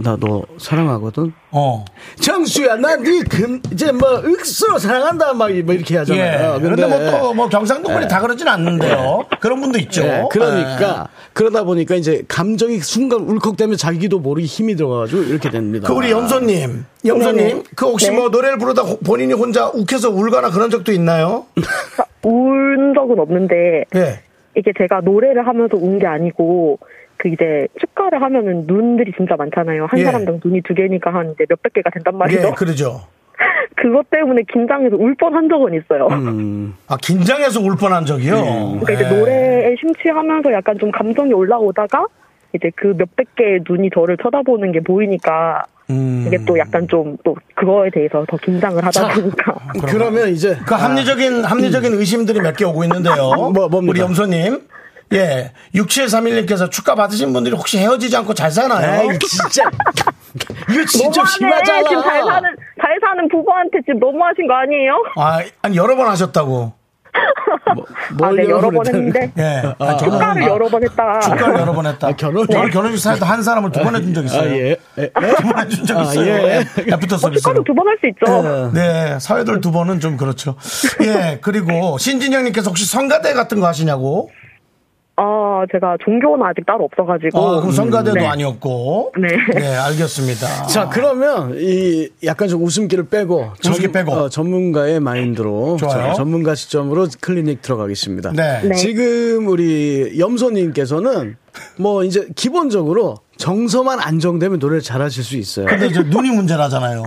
나 너 사랑하거든. 어. 정수야 나네 금 이제 뭐 억수로 사랑한다 막 이- 뭐 이렇게 예. 하잖아요. 그런데 뭐또뭐 경상도 분이 다 그러진 않는데요. 그런 분도 있죠. 예, 그러니까 그러다 보니까 이제 감정이 순간 울컥되면 자기도 모르게 힘이 들어가가지고 이렇게 됩니다. 그 우리 염소님, 염소님, 네네. 그 혹시 네. 뭐 노래를 부르다 호- 본인이 혼자 욱해서 울거나 그런 적도 있나요? 운 적은 없는데 예. 이게 제가 노래를 하면서 운 게 아니고 그 이제 축가를 하면은 눈들이 진짜 많잖아요. 한 예. 사람당 눈이 두 개니까 한 이제 몇백 개가 된단 말이죠. 예, 그러죠. *laughs* 그것 때문에 긴장해서 울 뻔한 적은 있어요. 음, 아, 긴장해서 울 뻔한 적이요? 그러니까 이제 예. 노래에 심취하면서 약간 좀 감정이 올라오다가 이제 그 몇백 개의 눈이 저를 쳐다보는 게 보이니까 음. 이게 또 약간 좀 또 그거에 대해서 더 긴장을 하다 자, 보니까 그러면 이제 그 합리적인, 합리적인 의심들이 몇 개 오고 있는데요. 뭐, 뭡니까? 우리 염소님. 예. 6731님께서 축가 받으신 분들이 혹시 헤어지지 않고 잘 사나요? 에이 진짜 *laughs* 이거 진짜. 심하잖아. 지금 잘 사는 잘 사는 부부한테 지금 너무하신 거 아니에요? 아, 아니, 여러 번 하셨다고. 아, 네, 여러 번 했는데 예. 아, 저는 축가를 여러 번 했다. 축가를 여러 번 했다. 아, 결혼- 저는 결혼식 사에도 한 사람을 두 번 해준 적 있어요. 아 예. 예. 두번 해준 적 아, 있어요. 예. 예. 애프터 서비스로. 축가도 두 번 할 수 있죠. 어. 네, 사회들 두 번은 좀 그렇죠. 예, 그리고 신진영님께서 혹시 성가대 같은 거 하시냐고? 아, 제가 종교는 아직 따로 없어가지고. 어, 그럼 성가대도 네. 아니었고. 네. 알겠습니다. *laughs* 자 그러면 이 약간 좀 웃음기를 빼고 웃음기 빼고. 어, 전문가의 마인드로 좋아요. 자, 전문가 시점으로 클리닉 들어가겠습니다. 네. 네. 지금 우리 염소님께서는 뭐 이제 기본적으로 정서만 안정되면 노래를 잘하실 수 있어요. 근데 이제 눈이 문제라잖아요.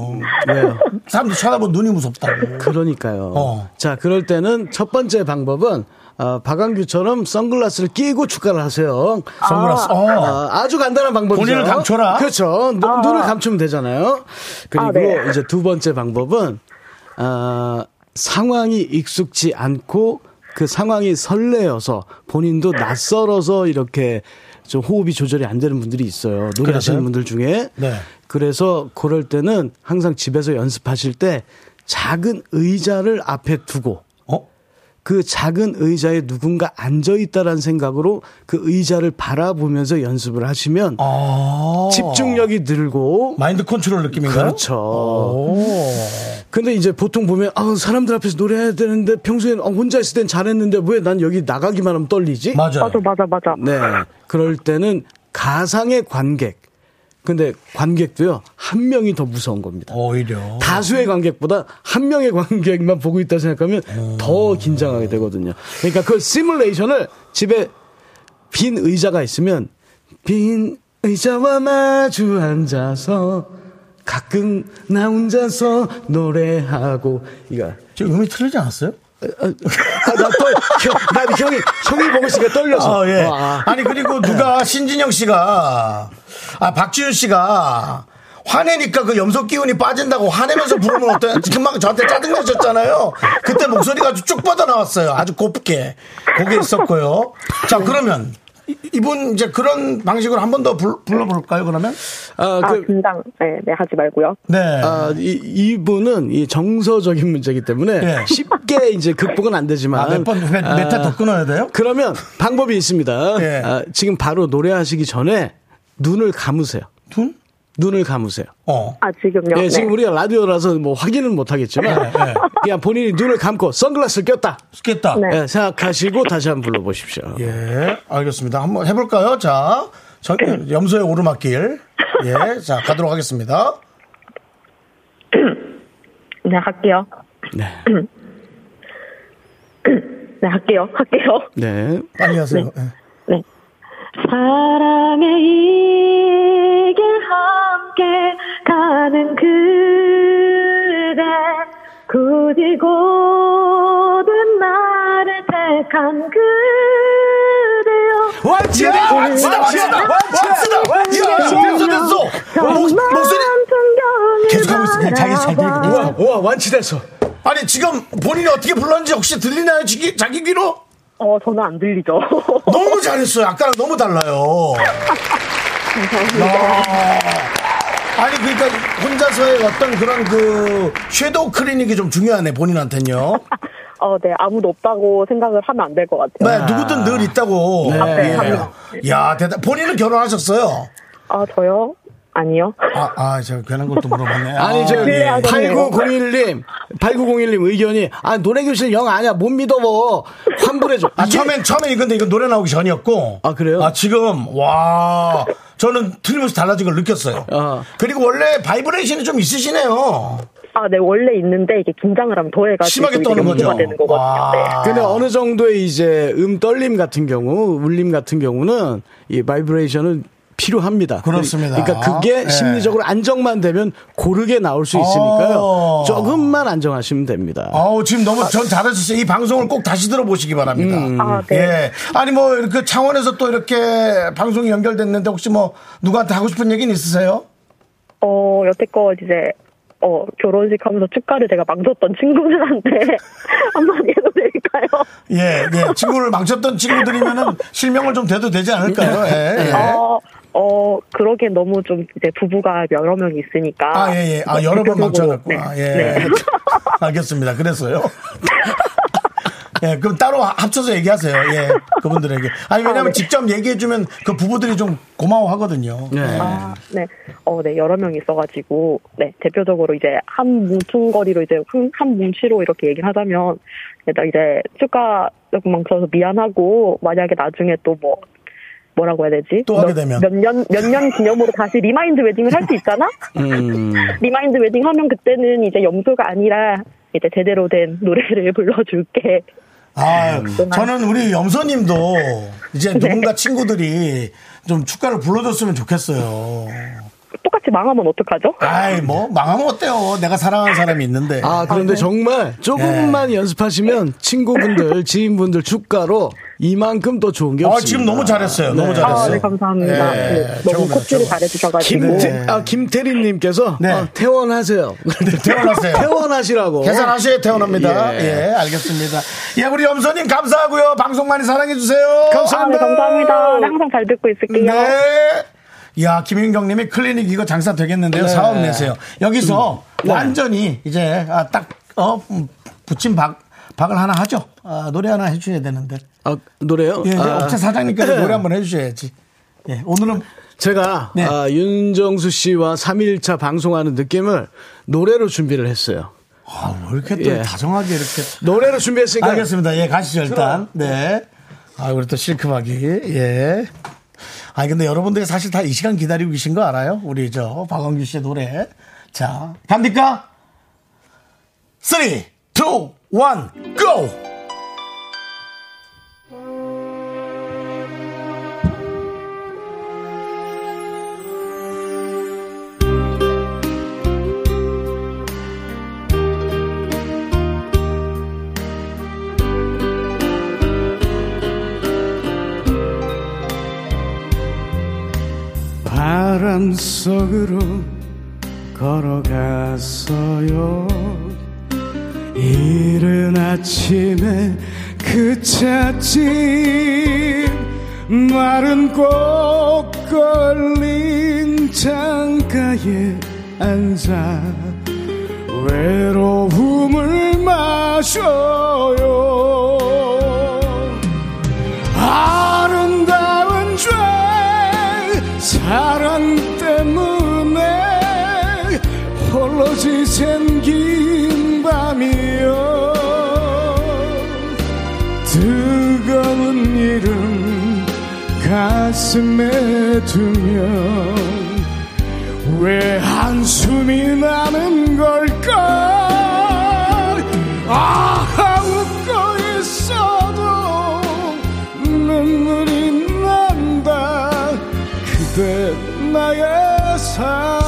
왜요? 사람들 쳐다보면 눈이 무섭다고. 그러니까요. 어. 자, 그럴 때는 첫 번째 방법은 어, 박광규처럼 선글라스를 끼고 축가를 하세요. 선글라스. 어. 어, 아주 간단한 방법이죠. 본인을 감춰라? 그렇죠. 눈- 아. 눈을 감추면 되잖아요. 그리고 아, 네. 이제 두 번째 방법은 아, 상황이 익숙지 않고 그 상황이 설레어서 본인도 낯설어서 이렇게 좀 호흡이 조절이 안 되는 분들이 있어요. 노래하시는? 분들 중에. 네. 그래서 그럴 때는 항상 집에서 연습하실 때 작은 의자를 앞에 두고 어? 그 작은 의자에 누군가 앉아 있다라는 생각으로 그 의자를 바라보면서 연습을 하시면 아. 집중력이 늘고 마인드 컨트롤 느낌인가요? 그렇죠. 오. 근데 이제 보통 보면 아, 사람들 앞에서 노래해야 되는데 평소에 아, 혼자 있을 땐 잘했는데 왜 난 여기 나가기만 하면 떨리지? 맞아요. 맞아, 맞아, 맞아. 네. 그럴 때는 가상의 관객. 근데 관객도요, 한 명이 더 무서운 겁니다. 오히려. 다수의 관객보다 한 명의 관객만 보고 있다 생각하면 더 긴장하게 되거든요. 그러니까 그 시뮬레이션을 집에 빈 의자가 있으면 빈 의자와 마주 앉아서 가끔 나 혼자서 노래하고 이거 지금 음이 틀리지 않았어요? 아, 나 떨, 형, 나 형이 형이 보고 있으니까 떨려서. 아, 예. 어, 아. 아니, 그리고 누가 신진영 씨가, 아, 박지윤 씨가, 화내니까 그 염소 기운이 빠진다고 화내면서 부르면 어때? 금방 저한테 짜증내셨잖아요. 그때 목소리가 아주 쭉 뻗어나왔어요. 아주 곱게. 그게 있었고요. 자, 그러면, 이- 이분 이제 그런 방식으로 한 번 더 불러볼까요, 그러면? 아, 아, 그, 긴장, 네, 네, 하지 말고요. 네. 아, 이, 이분은 이 정서적인 문제이기 때문에 예. 쉽게 이제 극복은 안 되지만. 아, 몇 번, 몇, 아, 더 끊어야 돼요? 그러면 방법이 있습니다. 예. 아, 지금 바로 노래하시기 전에 눈을 감으세요. 눈? 눈을 감으세요. 어. 아, 지금요? 예, 네. 지금 우리가 라디오라서 뭐 확인은 못 하겠지만 네, 네. 그냥 본인이 눈을 감고 선글라스를 꼈다. 죽겠다. 네. 예, 생각하시고 다시 한번 불러 보십시오. 예, 알겠습니다. 한번 해 볼까요? 자, 전, 염소의 오르막길. 예, 자, 가도록 하겠습니다. *clears throat* 네, 할게요. 네. *clears throat* 네, 할게요. 할게요. 네. 빨리 하세요. 예. 네. 사랑의 이길 함께 가는 그대 굳이 고든 고백한 그대여 완치다! 완치다! 완치다! 완치다! 완치다! 됐어, 됐어! 목, 목소리 계속하고 있어. 그냥 자기 잘 되니까. 우와, 우와, 완치됐어. 아니, 지금 본인이 어떻게 불렀는지 혹시 들리나요? 자기, 자기 귀로? 어, 저는 안 들리죠. *laughs* 너무 잘했어요. 아까랑 너무 달라요. 야. 아니, 그러니까 혼자서의 어떤 그런 그 섀도우 클리닉이 좀 중요하네, 본인한테는요. *laughs* 어, 네, 아무도 없다고 생각을 하면 안 될 것 같아요. 네, 누구든 늘 있다고. 네. 예. 야, 대단. 본인은 결혼하셨어요? 아, 저요? 아니요. 아, 아, 제가 괜한 것도 물어봤네. 아니, 저, 그래, 하겠네요. 8901님, 8901님 의견이, 아, 노래교실 영 아니야. 못 믿어, 뭐. 환불해줘. 아, 처음엔, 처음엔 이건데 이건 노래 나오기 전이었고. 아, 그래요? 아, 지금, 와. 저는 틀림없이 달라진 걸 느꼈어요. 아. 그리고 원래 바이브레이션이 좀 있으시네요. 아, 네, 원래 있는데 이게 긴장을 하면 더 해가지고 심하게 떠는 거죠. 되는 거거든요. 네. 와. 근데 어느 정도의 이제 음 떨림 같은 경우, 울림 같은 경우는 이 바이브레이션은 필요합니다. 그렇습니다. 그러니까 그게 네. 심리적으로 안정만 되면 고르게 나올 수 있으니까요. 어. 조금만 안정하시면 됩니다. 아우, 지금 너무 전 잘하셨어요. 이 방송을 꼭 다시 들어보시기 바랍니다. 아, 네. 예. 아니, 뭐, 그 창원에서 또 이렇게 방송이 연결됐는데 혹시 뭐, 누구한테 하고 싶은 얘기는 있으세요? 어, 여태껏 이제 어, 결혼식 하면서 축가를 제가 망쳤던 친구들한테 *laughs* 한마디 해도 될까요? 예, 예. 친구를 망쳤던 친구들이면은 실명을 좀 대도 되지 않을까요? 예, 예. 어, 어, 그러기엔 너무 좀 이제 부부가 여러 명 있으니까. 아, 예, 예. 아, 여러 번 망쳐놨구나. 네. 예. 네. *laughs* 알겠습니다. 그래서요. *laughs* 예, 그럼 따로 합쳐서 얘기하세요. 예, 그분들에게. 아니, 왜냐면 아, 네. 직접 얘기해주면 그 부부들이 좀 고마워 하거든요. 네. 아, 네. 어, 네, 여러 명 있어가지고, 네, 대표적으로 이제 한 뭉퉁거리로 이제 한, 한 뭉치로 이렇게 얘기를 하자면, 일단 이제 축가 조금 망쳐서 미안하고, 만약에 나중에 또 뭐, 뭐라고 해야 되지? 또 하게 되면. 몇 년, 몇 년 기념으로 다시 remind wedding을 할 수 있잖아? 음. *laughs* remind wedding 하면 그때는 이제 염소가 아니라, 이제 제대로 된 노래를 불러줄게. 아, 네. 저는 우리 염소님도 이제 누군가 친구들이 좀 축가를 불러줬으면 좋겠어요. 똑같이 망하면 어떡하죠? 아이, 뭐, 망하면 어때요? 내가 사랑하는 사람이 있는데. 아, 그런데 정말 조금만 연습하시면 친구분들, *laughs* 지인분들 축가로 이만큼 더 좋은 게 아, 없습니다. 지금 너무 잘했어요. 너무 네. 잘했어요. 아, 네, 감사합니다. 예, 네, 너무 코치를. 잘해주셔가지고. 김태, 아, 김태리님께서 네. 어, 퇴원하세요. 퇴원하세요. *laughs* 퇴원하시라고. 계산하셔야 태어납니다. 예. 예, 알겠습니다. 예, 우리 염소님 감사하고요. 방송 많이 사랑해주세요. 아, 네, 감사합니다. 네, 항상 잘 듣고 있을게요. 네. 야, 김윤경 님이 클리닉 이거 장사 되겠는데요. 네. 사업 내세요. 여기서 네. 완전히 이제 아, 딱, 어, 음, 붙임 박, 박을 하나 하죠. 아, 노래 하나 해주셔야 되는데. 아, 노래요? 예, 아, 업체 사장님께서 노래 *laughs* 한번 해주셔야지. 예, 오늘은 제가 네. 아, 윤정수 씨와 3일차 방송하는 느낌을 노래로 준비를 했어요. 아, 왜 이렇게 또 예. 다정하게 이렇게. 노래로 준비했으니까 알겠습니다. 예, 가시죠, 일단. 네. 아, 우리 또 실크박이. 예. 아니, 근데 여러분들이 사실 다 이 시간 기다리고 계신 거 알아요? 우리 저, 박원규 씨의 노래. 자, 갑니까? 3, 2, 1, GO! 바람 속으로 걸어갔어요. 이른 아침에 그 찻집 마른 꽃 걸린 창가에 앉아 외로움을 마셔요. 홀로 지샌 긴 밤이요 뜨거운 이름 가슴에 두면 왜 한숨이 나는 걸까 아 웃고 있어도 눈물이 난다. 그대 나의 사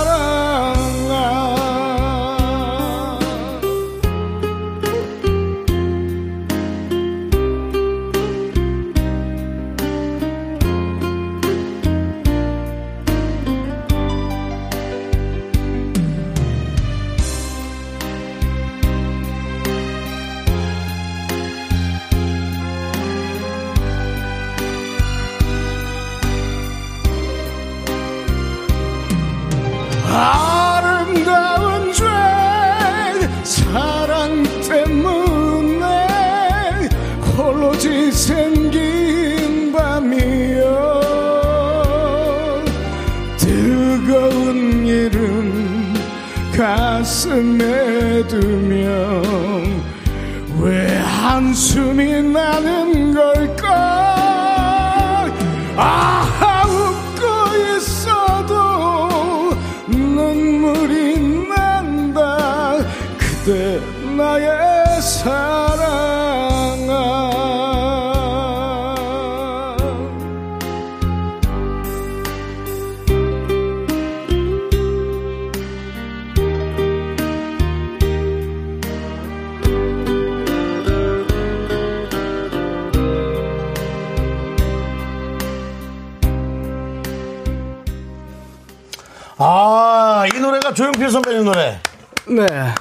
조용필 선배님 노래. 네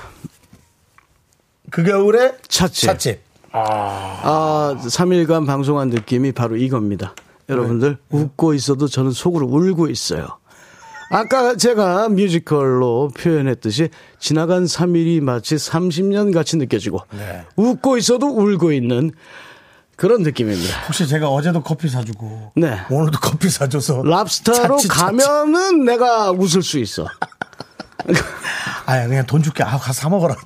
그 겨울에 찻집 찻집. 아, 3일간 방송한 느낌이 바로 이겁니다. 여러분들, 웃고 있어도 저는 속으로 울고 있어요. 아까 제가 뮤지컬로 표현했듯이 지나간 3일이 마치 30년 같이 느껴지고 네. 웃고 있어도 울고 있는 그런 느낌입니다. 혹시 제가 어제도 커피 사주고 네. 오늘도 커피 사줘서 랍스타로 차치, 차치. 가면은 내가 웃을 수 있어. *laughs* 아야 그냥 돈 줄게. 아 가서 사 먹어라. *laughs*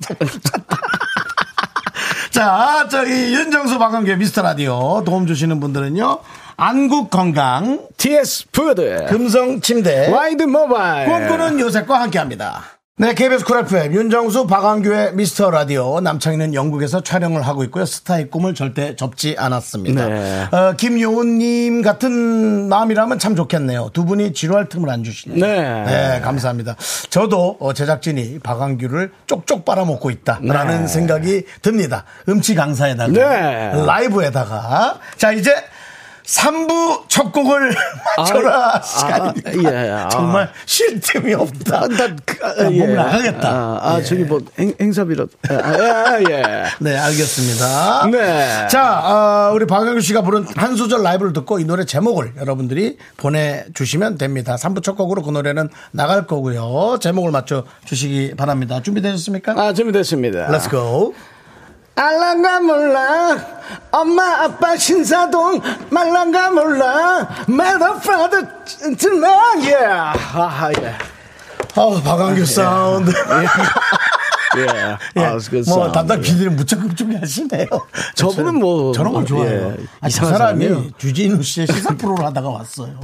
자, 저기 윤정수 박광규 미스터 라디오 도움 주시는 분들은요. 안국 건강, TS 푸드, 금성 침대, 와이드 모바일, 꿈꾸는 요셉과 함께합니다. 네, KBS Cool FM 윤정수 박광규의 미스터 라디오 남창희는 영국에서 촬영을 하고 있고요. 스타의 꿈을 절대 접지 않았습니다. 네. 어, 김요은님 같은 마음이라면 참 좋겠네요. 두 분이 지루할 틈을 안 주시네요. 네. 네, 감사합니다. 저도 어, 제작진이 박한규를 쪽쪽 빨아먹고 있다라는 네. 생각이 듭니다. 음치 강사에다가 네. 라이브에다가 자 이제 3부 첫 곡을 맞춰라 아, 시간입니다. 아, 예, 아. 정말 쉴 틈이 없다. 아, 나, 그, 아, 나 예. 몸 나가겠다. 아, 아, 예. 저기 뭐 행, 행사비로. 아, 아, 예. 네, 알겠습니다. 네. 자, 어, 우리 박영규 씨가 부른 한 소절 라이브를 듣고 이 노래 제목을 여러분들이 보내주시면 됩니다. 3부 첫 곡으로 그 노래는 나갈 거고요. 제목을 맞춰 주시기 바랍니다. 준비되셨습니까? 아, 준비됐습니다. Let's go. 알랑가 몰라 엄마 아빠 신사동 알랑가 몰라 Mother father gentleman yeah 아하 예 어, 박광규 사운드. 예. 예. 아, 그 뭐. 담당 PD는 무척 급중히 하시네요. 저분은 뭐- 저런 걸 좋아해요. 예, 저 이상한 사람이 사람이에요. 주진우 씨의 시사 프로를 하다가 왔어요.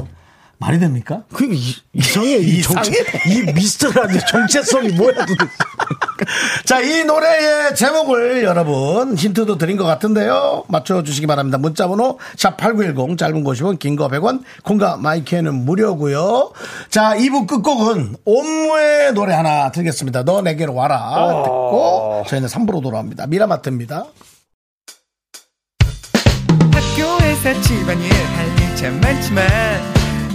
말이 됩니까? 그 이- 이상해 이 정체 이 미스터 라디 정체성이 뭐야 도대체 *laughs* 자, 이 노래의 제목을 여러분 힌트도 드린 것 같은데요. 맞춰주시기 바랍니다. 문자번호 샵8910 짧은 50원 긴거 100원 콩과 마이크는 무료고요. 자, 2부 끝곡은 옴무의 노래 하나 드리겠습니다. 너 내게로 와라 듣고 저희는 3부로 돌아옵니다. 미라마트입니다. 학교에서 집안일 할일참 많지만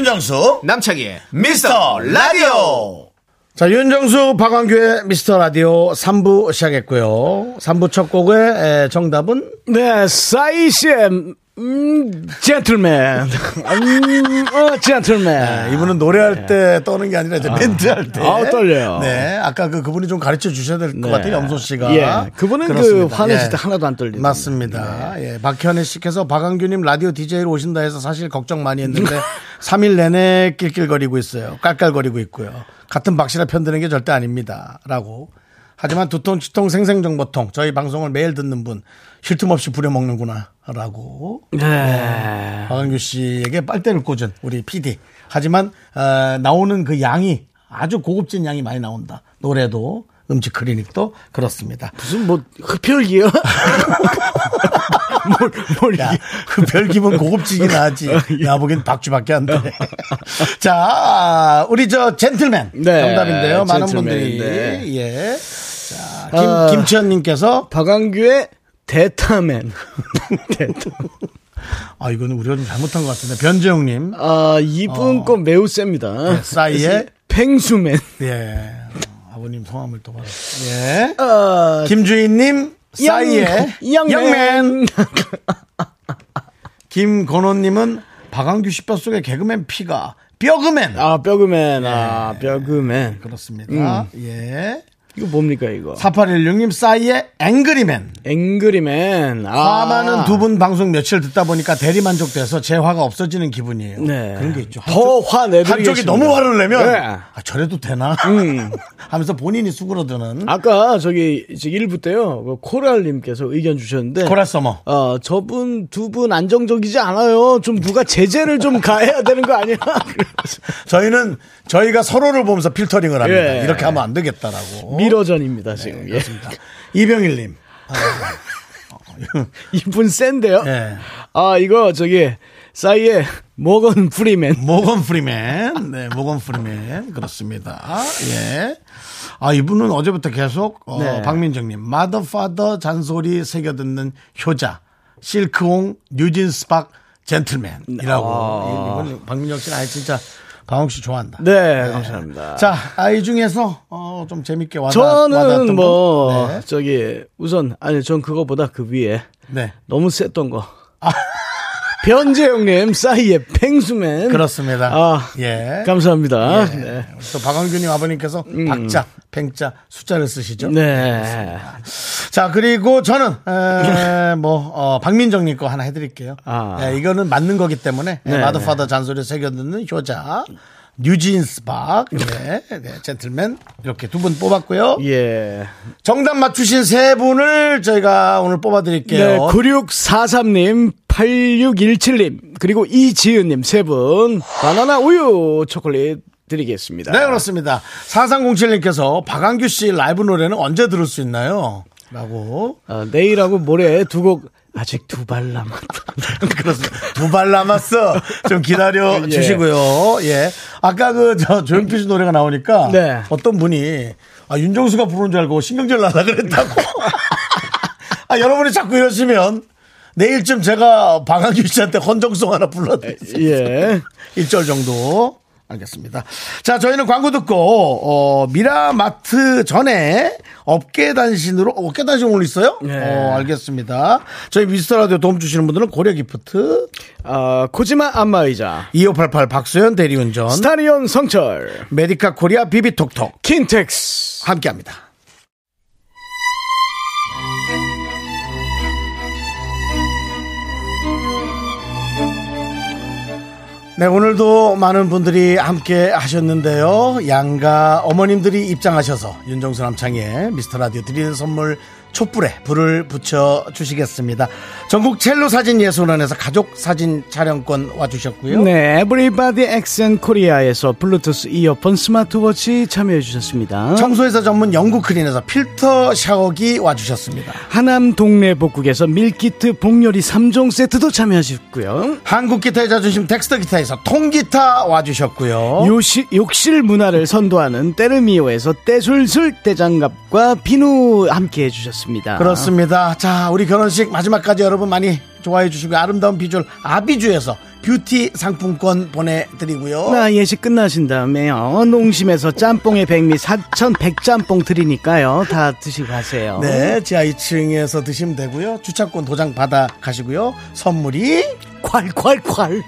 윤정수 남창희의 미스터 라디오. 자, 윤정수 박광규의 미스터 라디오 3부 시작했고요. 3부 첫 곡의 에, 정답은 네 사이시의 음, 젠틀맨 음, 어, 젠틀맨 네, 이분은 노래할 때 떠는 게 아니라 이제 멘트할 때. 아, 떨려요. 네. 아까 그, 그분이 좀 가르쳐 주셔야 될것 네. 같아요. 염소 씨가. 예. 그분은 그 그렇습니다. 화내실 예. 때 하나도 안 떨리는 맞습니다. 예. 박현애 씨께서 박한규님 라디오 DJ로 오신다 해서 사실 걱정 많이 했는데 *laughs* 3일 내내 낄낄거리고 있어요. 깔깔거리고 있고요. 같은 박씨라 편드는 게 절대 아닙니다. 라고. 하지만 두통, 치통, 생생정보통 저희 방송을 매일 듣는 분 쉴 틈 없이 부려먹는구나. 라고. 네. 박한규 씨에게 빨대를 꽂은 우리 PD. 하지만 어, 나오는 그 양이 아주 고급진 양이 많이 나온다. 노래도 음식 클리닉도 그렇습니다. 무슨 뭐 흡혈기요? *laughs* 뭘, 뭘 야. 그 별기분 고급지긴 하지. 야, 보긴 박쥐밖에 안 돼. *laughs* 자, 우리 저 젠틀맨. 네, 정답인데요. 많은 분들이. 젠틀맨인데. 예. 자, 김, 아. 김치현님께서 박광규의 대타맨. 대타. *laughs* 아, 이거는 우리가 좀 잘못한 것 같은데. 변재영님. 아, 이분 건 매우 셉니다. 네, 싸이의 팽수맨. 예. 어, 아버님 성함을 또 받았어요. 예. 아, 김주인님, 싸이의 영맨. 영맨. *laughs* 김건호님은 박광규 씨 뼛속에 개그맨 피가 뼈그맨. 아, 뼈그맨. 아, 뼈그맨. 그렇습니다. 예. 이거 뭡니까, 이거? 4816님, 싸이의 angry man. Angry man. 아. 화많은 두 분 방송 며칠 듣다 보니까 대리 만족돼서 제 화가 없어지는 기분이에요. 네. 그런 게 있죠. 더 화내드리겠습니다. 한쪽이 너무 화를 내면 네. 아, 저래도 되나? *laughs* 하면서 본인이 수그러드는 아까 저기 이제 1부 때요. 그 코랄님께서 의견 주셨는데. 코랄 서머. 어, 저분 두 분 안정적이지 않아요. 좀 누가 제재를 좀 *laughs* 가해야 되는 거 아니야? *laughs* 저희는 저희가 서로를 보면서 필터링을 합니다. 예. 이렇게 하면 안 되겠다라고. mirror전입니다, 지금. 예. 그렇습니다. *laughs* 이병일님. *laughs* 이분 센데요? 예. 아, 이거 저기, 싸이의 모건 프리맨. *laughs* 모건 프리맨. 네, 모건 프리맨. 그렇습니다. 예. 아, 이분은 어제부터 계속, 어, 네. 박민정님. Mother father 잔소리 새겨듣는 효자. 실크홍 뉴진스박 젠틀맨이라고. 이분 박민정 씨는 아예 진짜 방옥 씨 좋아한다. 네, 감사합니다. 자, 아, 이 중에서, 어, 좀 재밌게 와닿, 저는 뭐, 분. 네. 저기, 우선, 아니, 전 그거보다 그 위에 네. 너무 셌던 거. 변재영님, 싸이의 팽수맨. 그렇습니다. 아, 예. 감사합니다. 예. 네. 또 박광균님 아버님께서 박자, 팽자, 숫자를 쓰시죠. 네. 자, 그리고 저는, 에, *laughs* 뭐, 어, 박민정님 거 하나 해드릴게요. 아. 예, 이거는 맞는 거기 때문에, 네, 마더파더 잔소리 새겨듣는 효자, 뉴진스 박, 네, 네, 젠틀맨, 이렇게 두 분 뽑았고요. 예. 정답 맞추신 세 분을 저희가 오늘 네, 뽑아드릴게요. 9643님, 8617님, 그리고 이지은님 세 분, 바나나 우유 초콜릿 드리겠습니다. 네, 그렇습니다. 4307님께서 박한규 씨 라이브 노래는 언제 들을 수 있나요? 라고. 어, 내일하고 모레 두 곡, 아직 두 발 남았다. *laughs* 그렇습니다. 두 발 남았어. 좀 기다려 예. 주시고요. 예. 아까 그, 저, 조용필 씨 노래가 나오니까. 네. 어떤 분이, 아, 윤정수가 부르는 줄 알고 신경질 나라 그랬다고. *laughs* 아, 여러분이 자꾸 이러시면 내일쯤 제가 박한규 씨한테 헌정송 하나 불러드릴게요. 예. 1절 정도. 알겠습니다. 자, 저희는 광고 듣고, 어, 미라마트 전에 업계 단신으로, 업계 단신 오늘 있어요? 네. 어, 알겠습니다. 저희 미스터 라디오 도움 주시는 분들은 고려 기프트, 어, 코지마 안마의자, 2588 박소연 대리운전, 스타리온 성철, 메디카 코리아 비비톡톡, 킨텍스. 함께 합니다. 네, 오늘도 많은 분들이 함께 하셨는데요. 양가 어머님들이 입장하셔서 윤정수 남창희의 미스터 라디오 드리는 선물 촛불에 불을 붙여 주시겠습니다. 전국 첼로 사진 예술원에서 가족 사진 촬영권 와 주셨고요. 네, 에브리바디 엑센 코리아에서 블루투스 이어폰 스마트워치 참여해 주셨습니다. 청소회사 전문 영국 크린에서 필터 샤워기 와 주셨습니다. 하남 동네 복국에서 밀키트 복요리 3종 세트도 참여하셨고요. 한국 기타의 자존심 덱스터 기타에서 통기타 와 주셨고요. 요시, 욕실 문화를 선도하는 때르미오에서 때술술 때장갑과 비누 함께 해 주셨습니다. 그렇습니다. 자, 우리 결혼식 마지막까지 여러분 많이 좋아해 주시고 아름다운 비주얼 아비주에서 뷰티 상품권 보내드리고요. 나 예식 끝나신 다음에요. 농심에서 짬뽕의 백미 4천 백짬뽕 드리니까요. 다 드시고 가세요. 네, 지하 2층에서 드시면 되고요. 주차권 도장 받아 가시고요. 선물이 콸콸콸.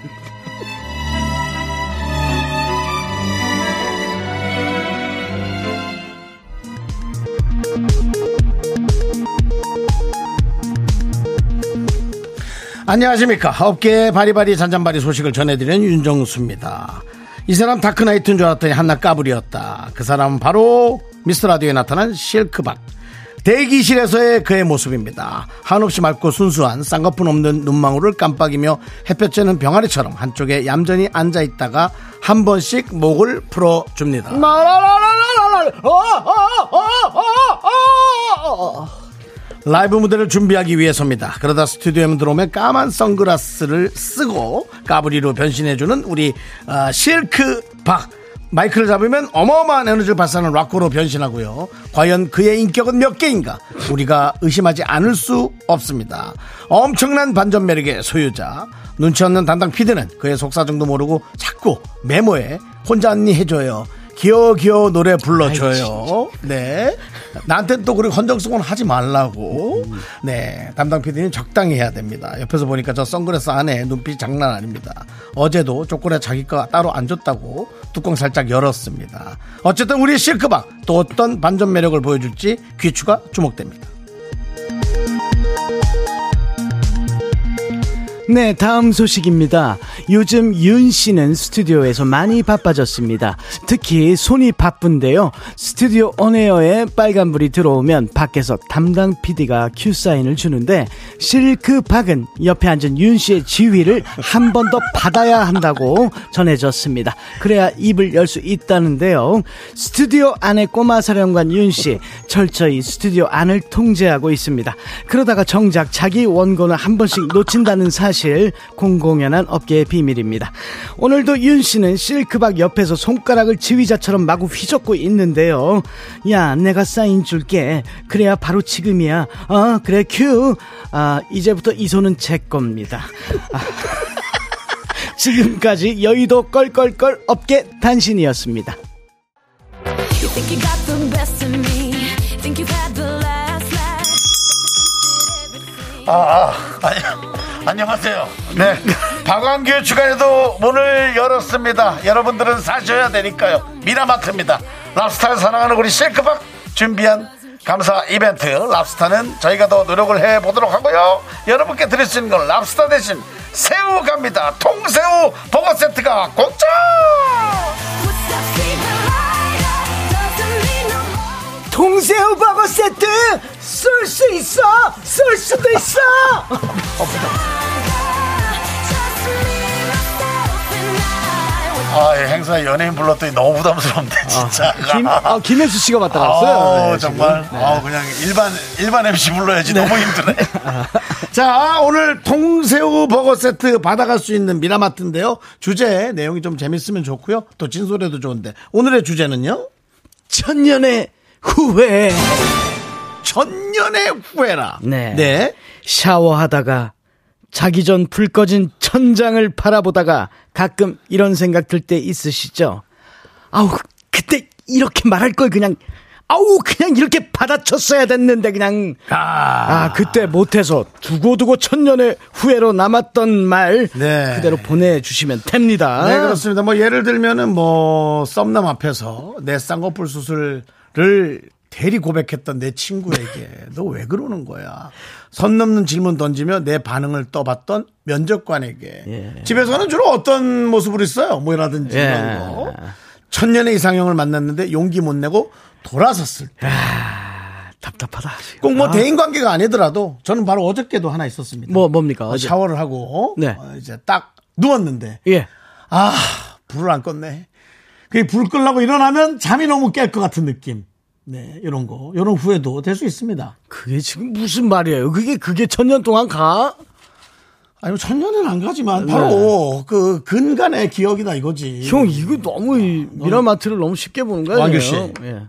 안녕하십니까. 업계의 바리바리 잔잔바리 소식을 전해드리는 윤정수입니다. 이 사람 다크나이트인 줄 알았더니 한낱 까불이었다. 그 사람은 바로 미스터라디오에 나타난 실크박. 대기실에서의 그의 모습입니다. 한없이 맑고 순수한 쌍꺼풀 없는 눈망울을 깜빡이며 햇볕 쬐는 병아리처럼 한쪽에 얌전히 앉아 있다가 한 번씩 목을 풀어줍니다. 라 이브 무대를 준비하기 위해서입니다. 그러다 스튜디오에 들어오면 까만 선글라스를 쓰고 까부리로 변신해주는 우리 아, 실크 박 마이크를 잡으면 어마어마한 에너지를 발산하는 락커로 변신하고요. 과연 그의 인격은 몇 개인가? 우리가 의심하지 않을 수 없습니다. 엄청난 반전 매력의 소유자. 눈치 없는 담당 피디는 그의 속사정도 모르고 자꾸 메모에 혼자 언니 해줘요. 귀여워 귀여워 노래 불러줘요. 네. 나한테는 또 그렇게 헌정성은 하지 말라고. 네. 담당 PD는 적당히 해야 됩니다. 옆에서 보니까 저 선글라스 안에 눈빛이 장난 아닙니다. 어제도 초콜릿 자기 거 따로 안 줬다고 뚜껑 살짝 열었습니다. 어쨌든 우리 실크박 또 어떤 반전 매력을 보여줄지 귀추가 주목됩니다. 네, 다음 소식입니다. 요즘 윤 씨는 스튜디오에서 많이 바빠졌습니다. 특히 손이 바쁜데요. 스튜디오 온에어에 빨간불이 들어오면 밖에서 담당 PD가 큐 사인을 주는데 실크 박은 옆에 앉은 윤 씨의 지휘를 한 번 더 받아야 한다고 전해졌습니다. 그래야 입을 열 수 있다는데요. 스튜디오 안에 꼬마 사령관 윤 씨 철저히 스튜디오 안을 통제하고 있습니다. 그러다가 정작 자기 원고는 한 번씩 놓친다는 사실 공공연한 업계의 비밀입니다. 오늘도 윤 씨는 실크박 옆에서 손가락을 지휘자처럼 마구 휘젓고 있는데요. 야, 내가 사인 줄게. 그래야 바로 지금이야. 어, 그래 큐. 아, 이제부터 이 손은 제 겁니다. 아, *laughs* 지금까지 여의도 껄껄껄 업계 단신이었습니다. You think you got the best of me. Think you've had the last laugh. 아, 아, 아니, 안녕하세요. 네. 박완규 주간에도 문을 열었습니다. 여러분들은 사셔야 되니까요. 미라마트입니다. 랍스타를 사랑하는 우리 실크박 준비한 감사 이벤트. 랍스타는 저희가 더 노력을 해 보도록 하고요. 여러분께 드릴 수 있는 건 랍스타 대신 새우 갑니다. 통새우 버거 세트가 공짜! More. 통새우 버거 세트 쏠 수 있어 쏠 수도 있어. 아, 이 행사에 연예인 불렀더니 너무 부담스럽네, 진짜. 김, 아, 김혜수 씨가 왔다 갔어요 아우, 네, 정말. 아우, 그냥 일반, 일반 MC 불러야지. 너무 힘드네. *laughs* 자, 오늘 통새우 버거 세트 받아갈 수 있는 미라마트인데요. 주제 내용이 좀 재밌으면 좋고요. 또 진솔해도 좋은데. 오늘의 주제는요? 천년의 후회 천년의 후회라. 네. 네. 샤워하다가 자기 전 불 꺼진 천장을 바라보다가 가끔 이런 생각 들 때 있으시죠? 아우, 그때 이렇게 말할 걸 그냥, 아우, 그냥 이렇게 받아쳤어야 됐는데 그냥, 아, 그때 못해서 두고두고 천년의 후회로 남았던 말, 네. 그대로 보내주시면 됩니다. 네, 그렇습니다. 뭐 예를 들면은 뭐 썸남 앞에서 내 쌍꺼풀 수술 을 대리 고백했던 내 친구에게 너 왜 그러는 거야? 선 넘는 질문 던지며 내 반응을 떠봤던 면접관에게 예. 집에서는 주로 어떤 모습을 있어요? 뭐라든지 예. 이런 거. 천년의 이상형을 만났는데 용기 못 내고 돌아섰을 때. 답답하다. 꼭 뭐 대인 관계가 아니더라도 저는 바로 어저께도 하나 있었습니다. 뭐, 뭡니까? 어제? 샤워를 하고 네. 어, 이제 딱 누웠는데 예. 아, 불을 안 껐네. 그게 불 끌라고 일어나면 잠이 너무 깰 것 같은 느낌. 네, 이런 거. 이런 후회도 될 수 있습니다. 그게 지금 무슨 말이에요? 그게, 그게 천년 동안 가? 아니, 천년은 안 가지만, 바로 그 근간의 기억이다 이거지. 형, 이거 너무, 이 미라마트를 너무 쉽게 보는 거예요. 왕규 씨. 예.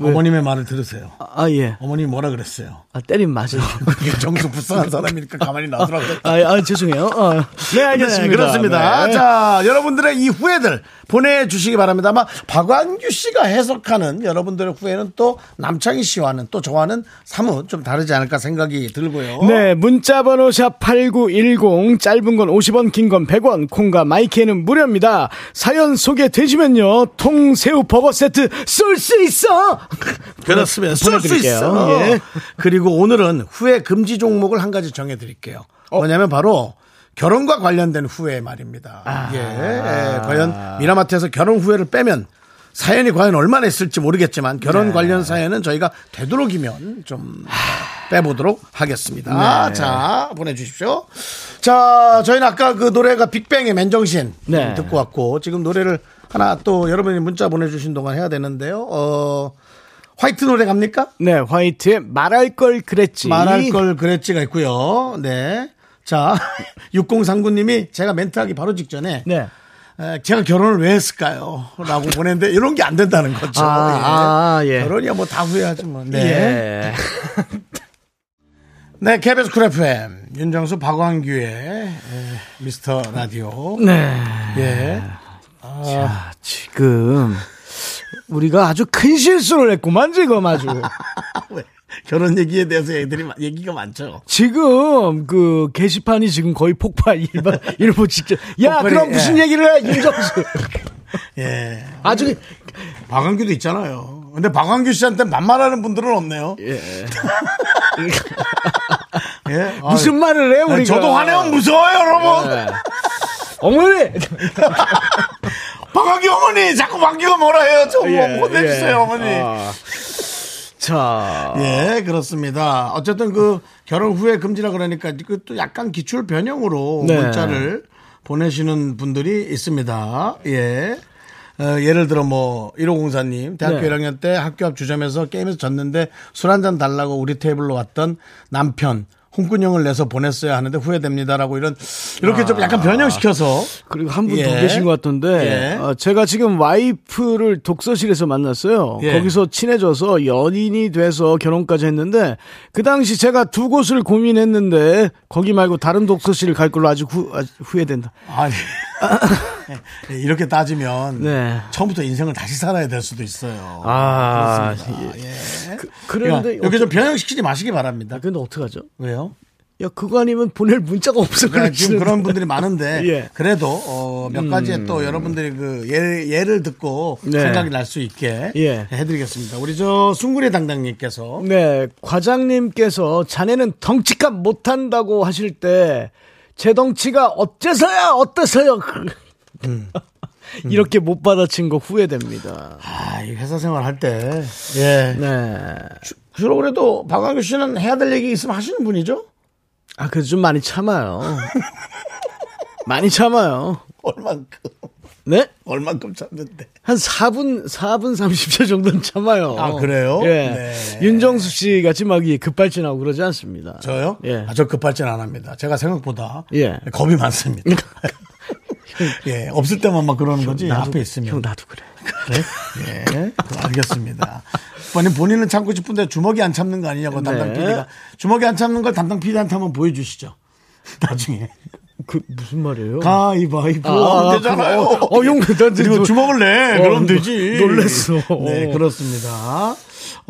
어머님의 말을 들으세요. 아, 예. 어머님이 뭐라 그랬어요? 아, 때린. 그게 정수 불쌍한 사람이니까 *laughs* 가만히 놔두라고. 아, 아, 죄송해요. 어. 네, 알겠습니다. 네, 그렇습니다. 네. 자, 여러분들의 이 후회들 보내주시기 바랍니다. 아마 박완규 씨가 해석하는 여러분들의 후회는 또 남창희 씨와는 또 저와는 사뭇 좀 다르지 않을까 생각이 들고요. 네, 문자번호 샵 8910, 짧은 건 50원, 긴 건 100원, 콩과 마이크는 무료입니다. 사연 소개되시면요, 통새우 버거 세트 쏠 수 있 어! 그렇습니다. 쏠 수. 있어. 예. 그리고 오늘은 후회 금지 종목을 한 가지 정해드릴게요. 뭐냐면 바로 결혼과 관련된 후회 말입니다. 예, 예, 과연 미라마트에서 결혼 후회를 빼면 사연이 과연 얼마나 있을지 모르겠지만 결혼 관련 사연은 저희가 되도록이면 좀 빼보도록 하겠습니다. 자, 보내주십시오. 자, 저희는 아까 그 노래가 빅뱅의 맨정신 네. 듣고 왔고 지금 노래를 하나 또 여러분이 문자 보내주신 동안 해야 되는데요. 어, 화이트 노래 갑니까? 네, 화이트의 말할 걸 그랬지. 말할 걸 그랬지가 있고요. 네. 자, *laughs* 6039님이 제가 멘트하기 바로 직전에 네. 에, 제가 결혼을 왜 했을까요? 라고 보냈는데 이런 게 안 된다는 거죠. 아, 아, 예. 결혼이야 뭐 다 후회하지 뭐. 네. 예. *laughs* 네, KBS Cool FM 윤정수 박광규의 에, 미스터 라디오. 네. 예. 자, 지금 우리가 아주 큰 실수를 했구만 지금 아주. *laughs* 왜? 결혼 얘기에 대해서 애들이 마- 얘기가 많죠. 지금 그 게시판이 지금 거의 폭발 일반 *laughs* 일부 직전. 야, 폭발이, 그럼 무슨 예. 얘기를 해, 윤정수. *laughs* 예. 아주 박광규도 있잖아요. 근데 박광규 씨한테 만만하는 분들은 없네요. 예. 예. 무슨 아, 말을 해 우리가. 저도 화내면 무서워요, 여러분. 예. 어머니. 박광규 어머니 자꾸 광규가 뭐라 해요. 좀 예, 뭐 혼내주세요, 예. 어머니. 아. 자. 예, 그렇습니다. 어쨌든 그 결혼 후에 금지라 그러니까 그 또 약간 기출 변형으로 네. 문자를 보내시는 분들이 있습니다. 예. 어, 예를 들어 뭐 1504님 대학교 네. 1학년 때 학교 앞 주점에서 게임에서 졌는데 술 한 잔 달라고 우리 테이블로 왔던 남편 홍군형을 내서 보냈어야 하는데 후회됩니다라고 이런 이렇게 좀 약간 변형시켜서 그리고 한 분더 예. 계신 것 같던데 예. 어, 제가 지금 와이프를 독서실에서 만났어요. 예. 거기서 친해져서 연인이 돼서 결혼까지 했는데 그 당시 제가 두 곳을 고민했는데 거기 말고 다른 독서실을 갈 걸로 아주, 후, 아주 후회된다. 아니 예, 이렇게 따지면 네. 처음부터 인생을 다시 살아야 될 수도 있어요. 아, 그렇습니다. 예. 그런데 그러니까 이렇게 좀 변형시키지 마시기 바랍니다. 근데 어떡하죠? 왜요? 야 그거 아니면 보낼 문자가 없어 그러니까 지금. 그런 분들이 많은데 *laughs* 예. 그래도 어, 몇 가지의 또 여러분들이 그 예, 예를 듣고 네. 생각이 날 수 있게 예. 해드리겠습니다. 우리 저 숭구리 당당님께서 네, 과장님께서 자네는 덩치값 못한다고 하실 때 제 덩치가 어째서야 어때서요? *laughs* 음. 이렇게 못 받아친 거 후회됩니다. 아, 이 회사 생활 할 때 예. 네. 주로 그래도 박광규 씨는 해야 될 얘기 있으면 하시는 분이죠? 아, 그래도 좀 많이 참아요. 많이 참아요. *laughs* 얼만큼 네? 얼만큼 참는데. 한 4분, 4분 30초 정도는 참아요. 아, 그래요? 예. 네. 윤정수 씨 같이 막이 급발진하고 그러지 않습니다. 저요? 예. 아, 저 급발진 안 합니다. 제가 생각보다 예. 겁이 많습니다. *laughs* 예, 없을 때만 막 그러는 거지 앞에 있으면. 형, 나도 그래. 그래? 예, 알겠습니다. 본인 본인은 참고 싶은데 주먹이 안 참는 거 아니냐고 담당 네. PD가 주먹이 안 참는 걸 담당 PD한테 한번 보여주시죠. 나중에 그, 무슨 말이에요? 가위바위보 아, 하면 되잖아요. 그, 어, 어, 용, 난 그리고 저- 주먹을 내 어, 그럼 노- 되지. 놀랬어. 네 어. 그렇습니다.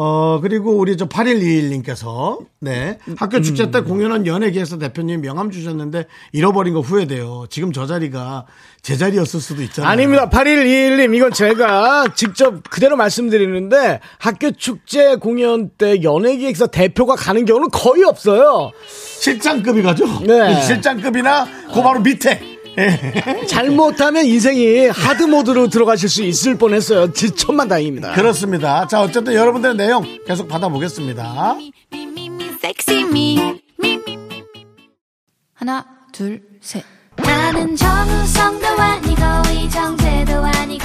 어 그리고 우리 저 8121님께서 네 학교 축제 때 공연한 연예계에서 대표님 명함 주셨는데 잃어버린 거 후회돼요. 지금 저 자리가 제 자리였을 수도 있잖아요. 아닙니다. 8121님, 이건 제가 직접 그대로 말씀드리는데 학교 축제 공연 때 연예기획사 대표가 가는 경우는 거의 없어요. 실장급이 가죠. 네. 실장급이나 그 바로 밑에. 예. *laughs* 잘못하면 인생이 하드 모드로 들어가실 수 있을 뻔했어요. 지- 천만 다행입니다. 그렇습니다. 자, 어쨌든 여러분들의 내용 계속 받아보겠습니다. 하나, 둘, 셋. 나는 정우성도 아니고, 이정재도 아니고,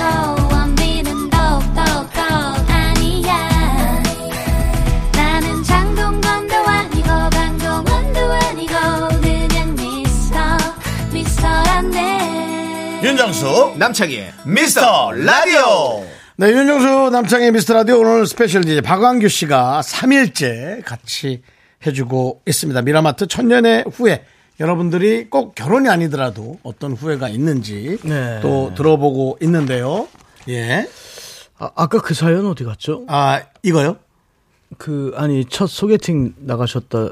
윤정수, 남창희의 미스터 라디오. 네, 윤정수 남창희의 미스터 라디오 오늘 special DJ 박광규 씨가 3일째 같이 해주고 있습니다. 미라마트 천년의 후회. 여러분들이 꼭 결혼이 아니더라도 어떤 후회가 있는지 네. 또 들어보고 있는데요. 예. 아, 아까 그 사연 어디 갔죠? 아, 이거요? 그, 아니, 첫 소개팅 나가셨다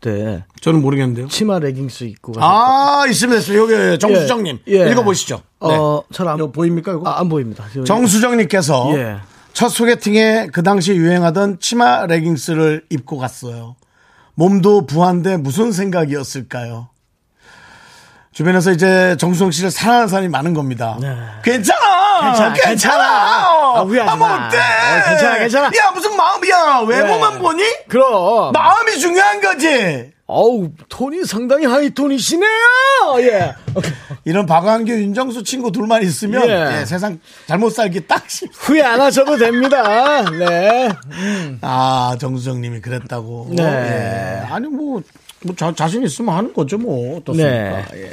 때 저는 모르겠는데요. 치마 레깅스 입고. 아, 있습니다. 있습니다. 여기 정수정님. 예, 예. 읽어보시죠. 네. 어, 잘 안, 이거 보입니까, 이거? 아, 안 보입니다. 정수정님께서 예. 첫 소개팅에 그 당시 유행하던 치마 레깅스를 입고 갔어요. 몸도 부한데 무슨 생각이었을까요? 주변에서 이제 정수정 씨를 사랑하는 사람이 많은 겁니다. 괜찮아! 괜찮아, 괜찮아! 괜찮아. 아, 마. 어때? 어, 괜찮아, 괜찮아. 야, 무슨 마음이야. 외모만 네. 보니? 그럼. 마음이 중요한 거지. 어우, 톤이 상당히 하이톤이시네요! 예. *laughs* 이런 박완규, 윤정수 친구 둘만 있으면 예. 예, 세상 잘못 살기 딱 싫. 후회 안 하셔도 됩니다. 네. 아 정수정님이 그랬다고. 네. 예. 아니 뭐. 뭐 자, 자신 있으면 하는 거죠 뭐 어떻습니까? 네. 예.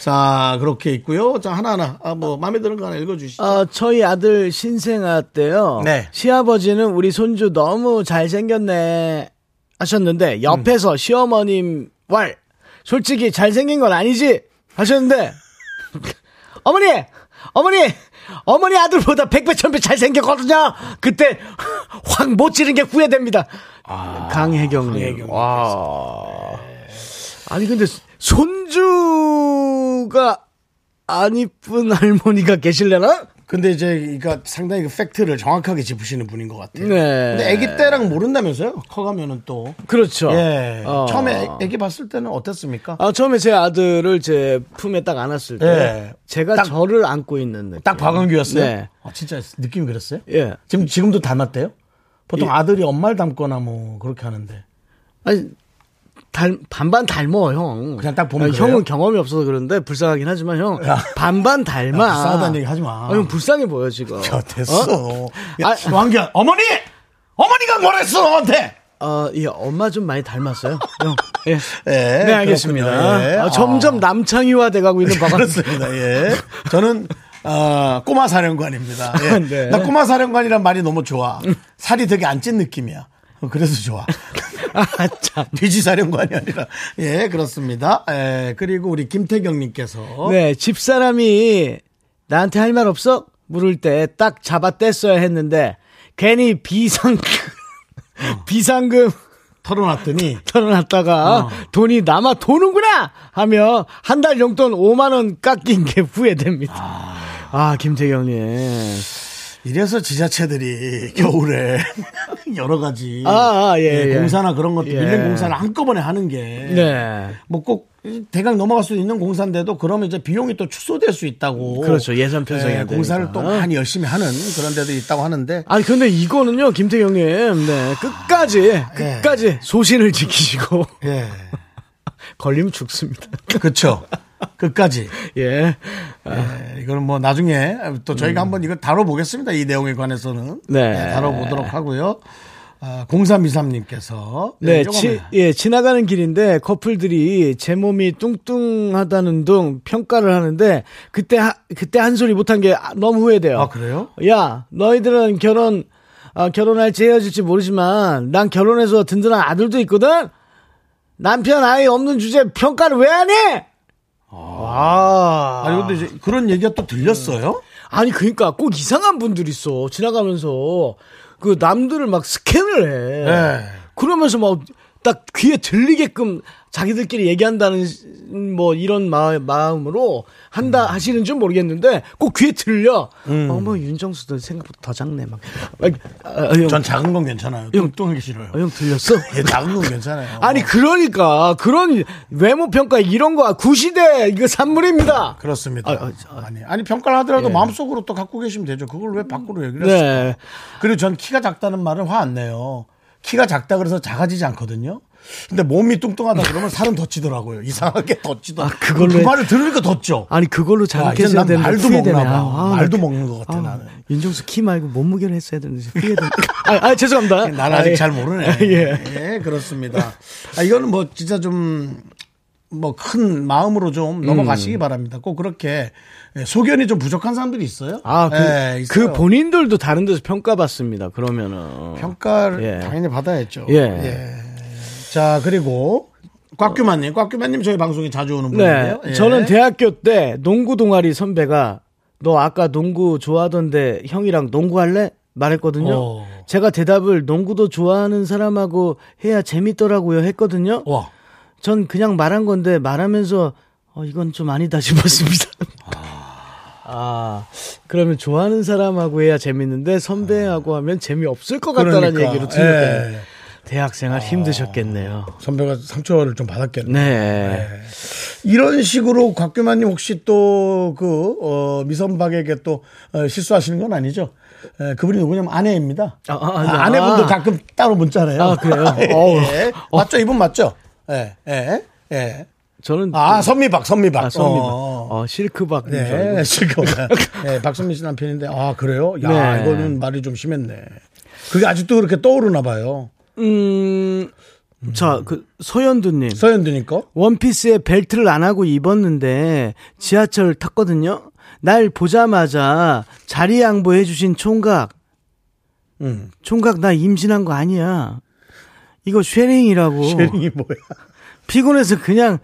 자 그렇게 있고요. 자 하나하나 아, 뭐 마음에 드는 거 하나 읽어주시죠. 어, 저희 아들 신생아 때요. 네. 시아버지는 우리 손주 너무 잘생겼네 하셨는데 옆에서 시어머님 왈 솔직히 잘생긴 건 아니지 하셨는데 어머니 어머니 어머니 아들보다 백배 천배 잘생겼거든요. 그때 확 못 지른 게 후회됩니다. 강혜경님. 와. 아니 근데 손주가 안 이쁜 할머니가 계실려나? 근데 이제 그러니까 상당히 그 팩트를 정확하게 짚으시는 분인 것 같아요. 네. 근데 아기 때랑 모른다면서요? 커가면은 또. 그렇죠. 예. 어. 처음에 아기 봤을 때는 어땠습니까? 아, 처음에 제 아들을 제 품에 딱 안았을 때 예. 제가 딱- 저를 안고 있는 느낌. 딱 박완규였어요? 네. 아, 진짜 느낌이 그랬어요? 예. 지금, 지금도 닮았대요? 보통 아들이 엄마를 닮거나 뭐 그렇게 하는데. 아니 닮, 반반 닮어 형. 그냥 딱 보면 아? 형은 경험이 없어서 그런데 불쌍하긴 하지만 형 야. 반반 닮아. 야, 불쌍하다는 얘기 하지 마. 아, 형 불쌍해 보여 지금. 야, 됐어. 야, 아, 왕규야, 어머니! 어머니가 뭐랬어, 너한테! 어, 예, 엄마 좀 많이 닮았어요. 형. 예. *laughs* 예, 네, 알겠습니다. 예. 아, 점점 남창희화 돼가고 있는 *laughs* 바가 그렇습니다. 예. 저는 어, 꼬마 사령관입니다. 예. *laughs* 네. 나 꼬마 사령관이란 말이 너무 좋아. 살이 되게 안 찐 느낌이야. 어, 그래서 좋아. *laughs* 아, 참. 돼지 사령관이 아니라. 예, 그렇습니다. 예, 그리고 우리 김태경님께서. 네, 집사람이 나한테 할 말 없어? 물을 때 딱 잡아 뗐어야 했는데 괜히 비상 비상금 털어놨더니. *laughs* 털어놨다가 돈이 남아 도는구나 하며 한 달 용돈 5만 원 깎인 게 후회됩니다. 아, 김태경님. 이래서 지자체들이 겨울에 *laughs* 여러 가지 아, 아, 예, 예. 공사나 그런 것들 예. 밀린 공사를 한꺼번에 하는 게 네. 뭐꼭 대강 넘어갈 수 있는 공사인데도 그러면 이제 비용이 또 축소될 수 있다고 그렇죠. 예산 편성해야 예, 공사를. 또 많이 열심히 하는 그런 데도 있다고 하는데 아니 근데 이거는요 김태경님 네 끝까지 끝까지 소신을 지키시고 예 *laughs* 걸리면 죽습니다. 그렇죠 끝까지 *laughs* 예. 예, 이거는 뭐 나중에 또 저희가 한번 이거 다뤄보겠습니다 이 내용에 관해서는 음. 네. 예, 다뤄보도록 하고요 아, 0323님께서 네, 치, 예, 지나가는 길인데 커플들이 제 몸이 뚱뚱하다는 둥 평가를 하는데 그때 하, 그때 한 소리 못한 게 너무 후회돼요. 아 그래요? 야, 너희들은 결혼 아, 결혼할지 헤어질지 모르지만 난 결혼해서 든든한 아들도 있거든. 남편 아이 없는 주제 평가를 왜 안 해? 아, 아니 근데 이제 그런 얘기가 또 들렸어요? 아니 그러니까 꼭 이상한 분들 있어 지나가면서 그 남들을 막 스캔을 해. 네. 그러면서 막 딱 귀에 들리게끔 자기들끼리 얘기한다는 뭐 이런 마, 마음으로 한다 하시는 줄 모르겠는데 꼭 귀에 들려. 어머 윤정수도 생각보다 더 작네 막. 아, 아, 형, 전 작은 건 괜찮아요. 뚱뚱하기 싫어요. 어, 형 들렸어? 예, 작은 건 괜찮아요. *laughs* 아니 그러니까 그런 외모 평가 이런 거 구시대 이거 산물입니다. 그렇습니다. 아, 아, 니 아니 평가를 하더라도 예. 마음속으로 또 갖고 계시면 되죠. 그걸 왜 밖으로 얘기를 했어요? 네. 그리고 전 키가 작다는 말은 화 안 내요. 키가 작다 그래서 작아지지 않거든요. 근데 몸이 뚱뚱하다 그러면 살은 더 찌더라고요. 이상하게 더 찌더. 아, 그걸로 그 해- 말을 들으니까 더 쪄. 아니 그걸로 아, 잘못했어야 난 되는데 말도. 먹나 봐. 아, 말도 나- 먹는 것 같아 아, 나는. 윤정수 키 말고 몸무게를 했어야 되는데 후회되네. *laughs* 아, 아, 죄송합니다. 난 아직 아, 예. 잘 모르네. 예. 예, 그렇습니다. 아, 이거는 뭐 진짜 좀, 뭐 큰 마음으로 좀 음. 넘어가시기 바랍니다. 꼭 그렇게 예, 소견이 좀 부족한 사람들이 있어요. 아, 그, 예, 그. 본인들도 다른 데서 평가받습니다. 그러면은. 평가를 예. 당연히 받아야죠. 예. 자, 그리고 꽉규만님, 꽉규만님 저희 방송에 자주 오는 네. 분인데요. 예. 저는 대학교 때 농구 동아리 선배가 너 아까 농구 좋아하던데 형이랑 농구 할래? 말했거든요. 어. 제가 대답을 농구도 좋아하는 사람하고 해야 재밌더라고요 했거든요. 와, 전 그냥 말한 건데 말하면서 어, 이건 좀 아니다 *laughs* 싶었습니다. 아, 그러면 좋아하는 사람하고 해야 재밌는데 선배하고 하면 재미없을 것 같다는 그러니까, 얘기로 들렸대요. 예. 대학 생활 힘드셨겠네요. 선배가 상처를 좀 받았겠네. 네. 이런 식으로 곽규만님 혹시 또 그, 어, 미선박에게 또 어, 실수하시는 건 아니죠? 에, 그분이 누구냐면 아내입니다. 아, 아, 아, 아. 아내분도 가끔 따로 문자래요. 아, 그래요? *laughs* 예. 예. 맞죠? 이분 맞죠? 예, 예, 예. 저는 아, 선미박, 선미박. 아, 선미박. 어. 어, 실크박. 네, 실컷. *laughs* 네, 박선미 씨 남편인데, 아, 그래요? 야, 네. 이거는 말이 좀 심했네. 그게 아직도 그렇게 떠오르나 봐요. 음, 자, 그, 소연두님. 서현드니까. 원피스에 벨트를 안 하고 입었는데 지하철 탔거든요. 날 보자마자 자리 양보해 주신 총각. 응. 총각 나 임신한 거 아니야. 이거 쉐링이라고. 쉐링이 뭐야? 피곤해서 그냥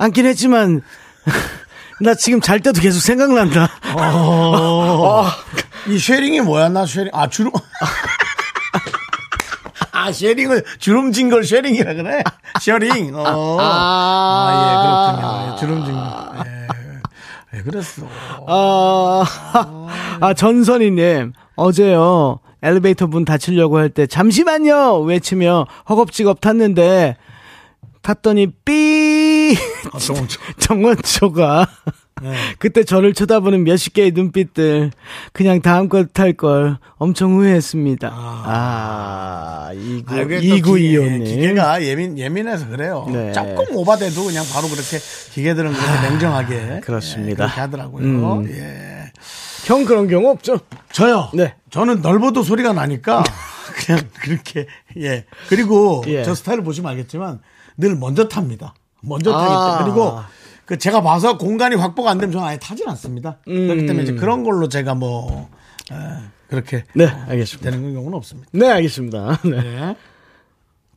앉긴 했지만 *laughs* 나 지금 잘 때도 계속 생각난다. 어. *laughs* 이 쉐링이 뭐야? 나 쉐링. 아, 주름. *laughs* 아, 쉐링을, 주름진 걸 쉐링이라 그래? 쉐링. 어. 아, 예, 그렇군요. 예, 주름진 거. 예. 왜 그랬어? 아, 아 전선희님 어제요 엘리베이터 문 닫히려고 할 때 잠시만요 외치며 허겁지겁 탔는데 탔더니 삐 아, 정원초. *laughs* 정원초가 네. 그때 저를 쳐다보는 몇십 개의 눈빛들 그냥 다음 거탈걸 엄청 후회했습니다. 아, 이구 아, 이게 또 이구 기계- 기계가 예민, 예민해서 그래요. 네. 조금 오바돼도 그냥 바로 그렇게 기계들은 그렇게 냉정하게. 그렇습니다. 예, 그렇게 하더라고요. 음. 예. 형 그런 경우 없죠? 저요. 네. 저는 넓어도 소리가 나니까 *laughs* 그냥 그렇게 예. 그리고 예. 저 스타일을 보시면 알겠지만 늘 먼저 탑니다. 먼저 타기 아. 때문에 그리고 그 제가 봐서 공간이 확보가 안 되면 저는 아예 타진 않습니다. 그렇기 때문에 이제 그런 걸로 제가 뭐 에, 그렇게 네, 알겠습니다. 되는 경우는 없습니다. 네, 알겠습니다. *laughs* 네. 예.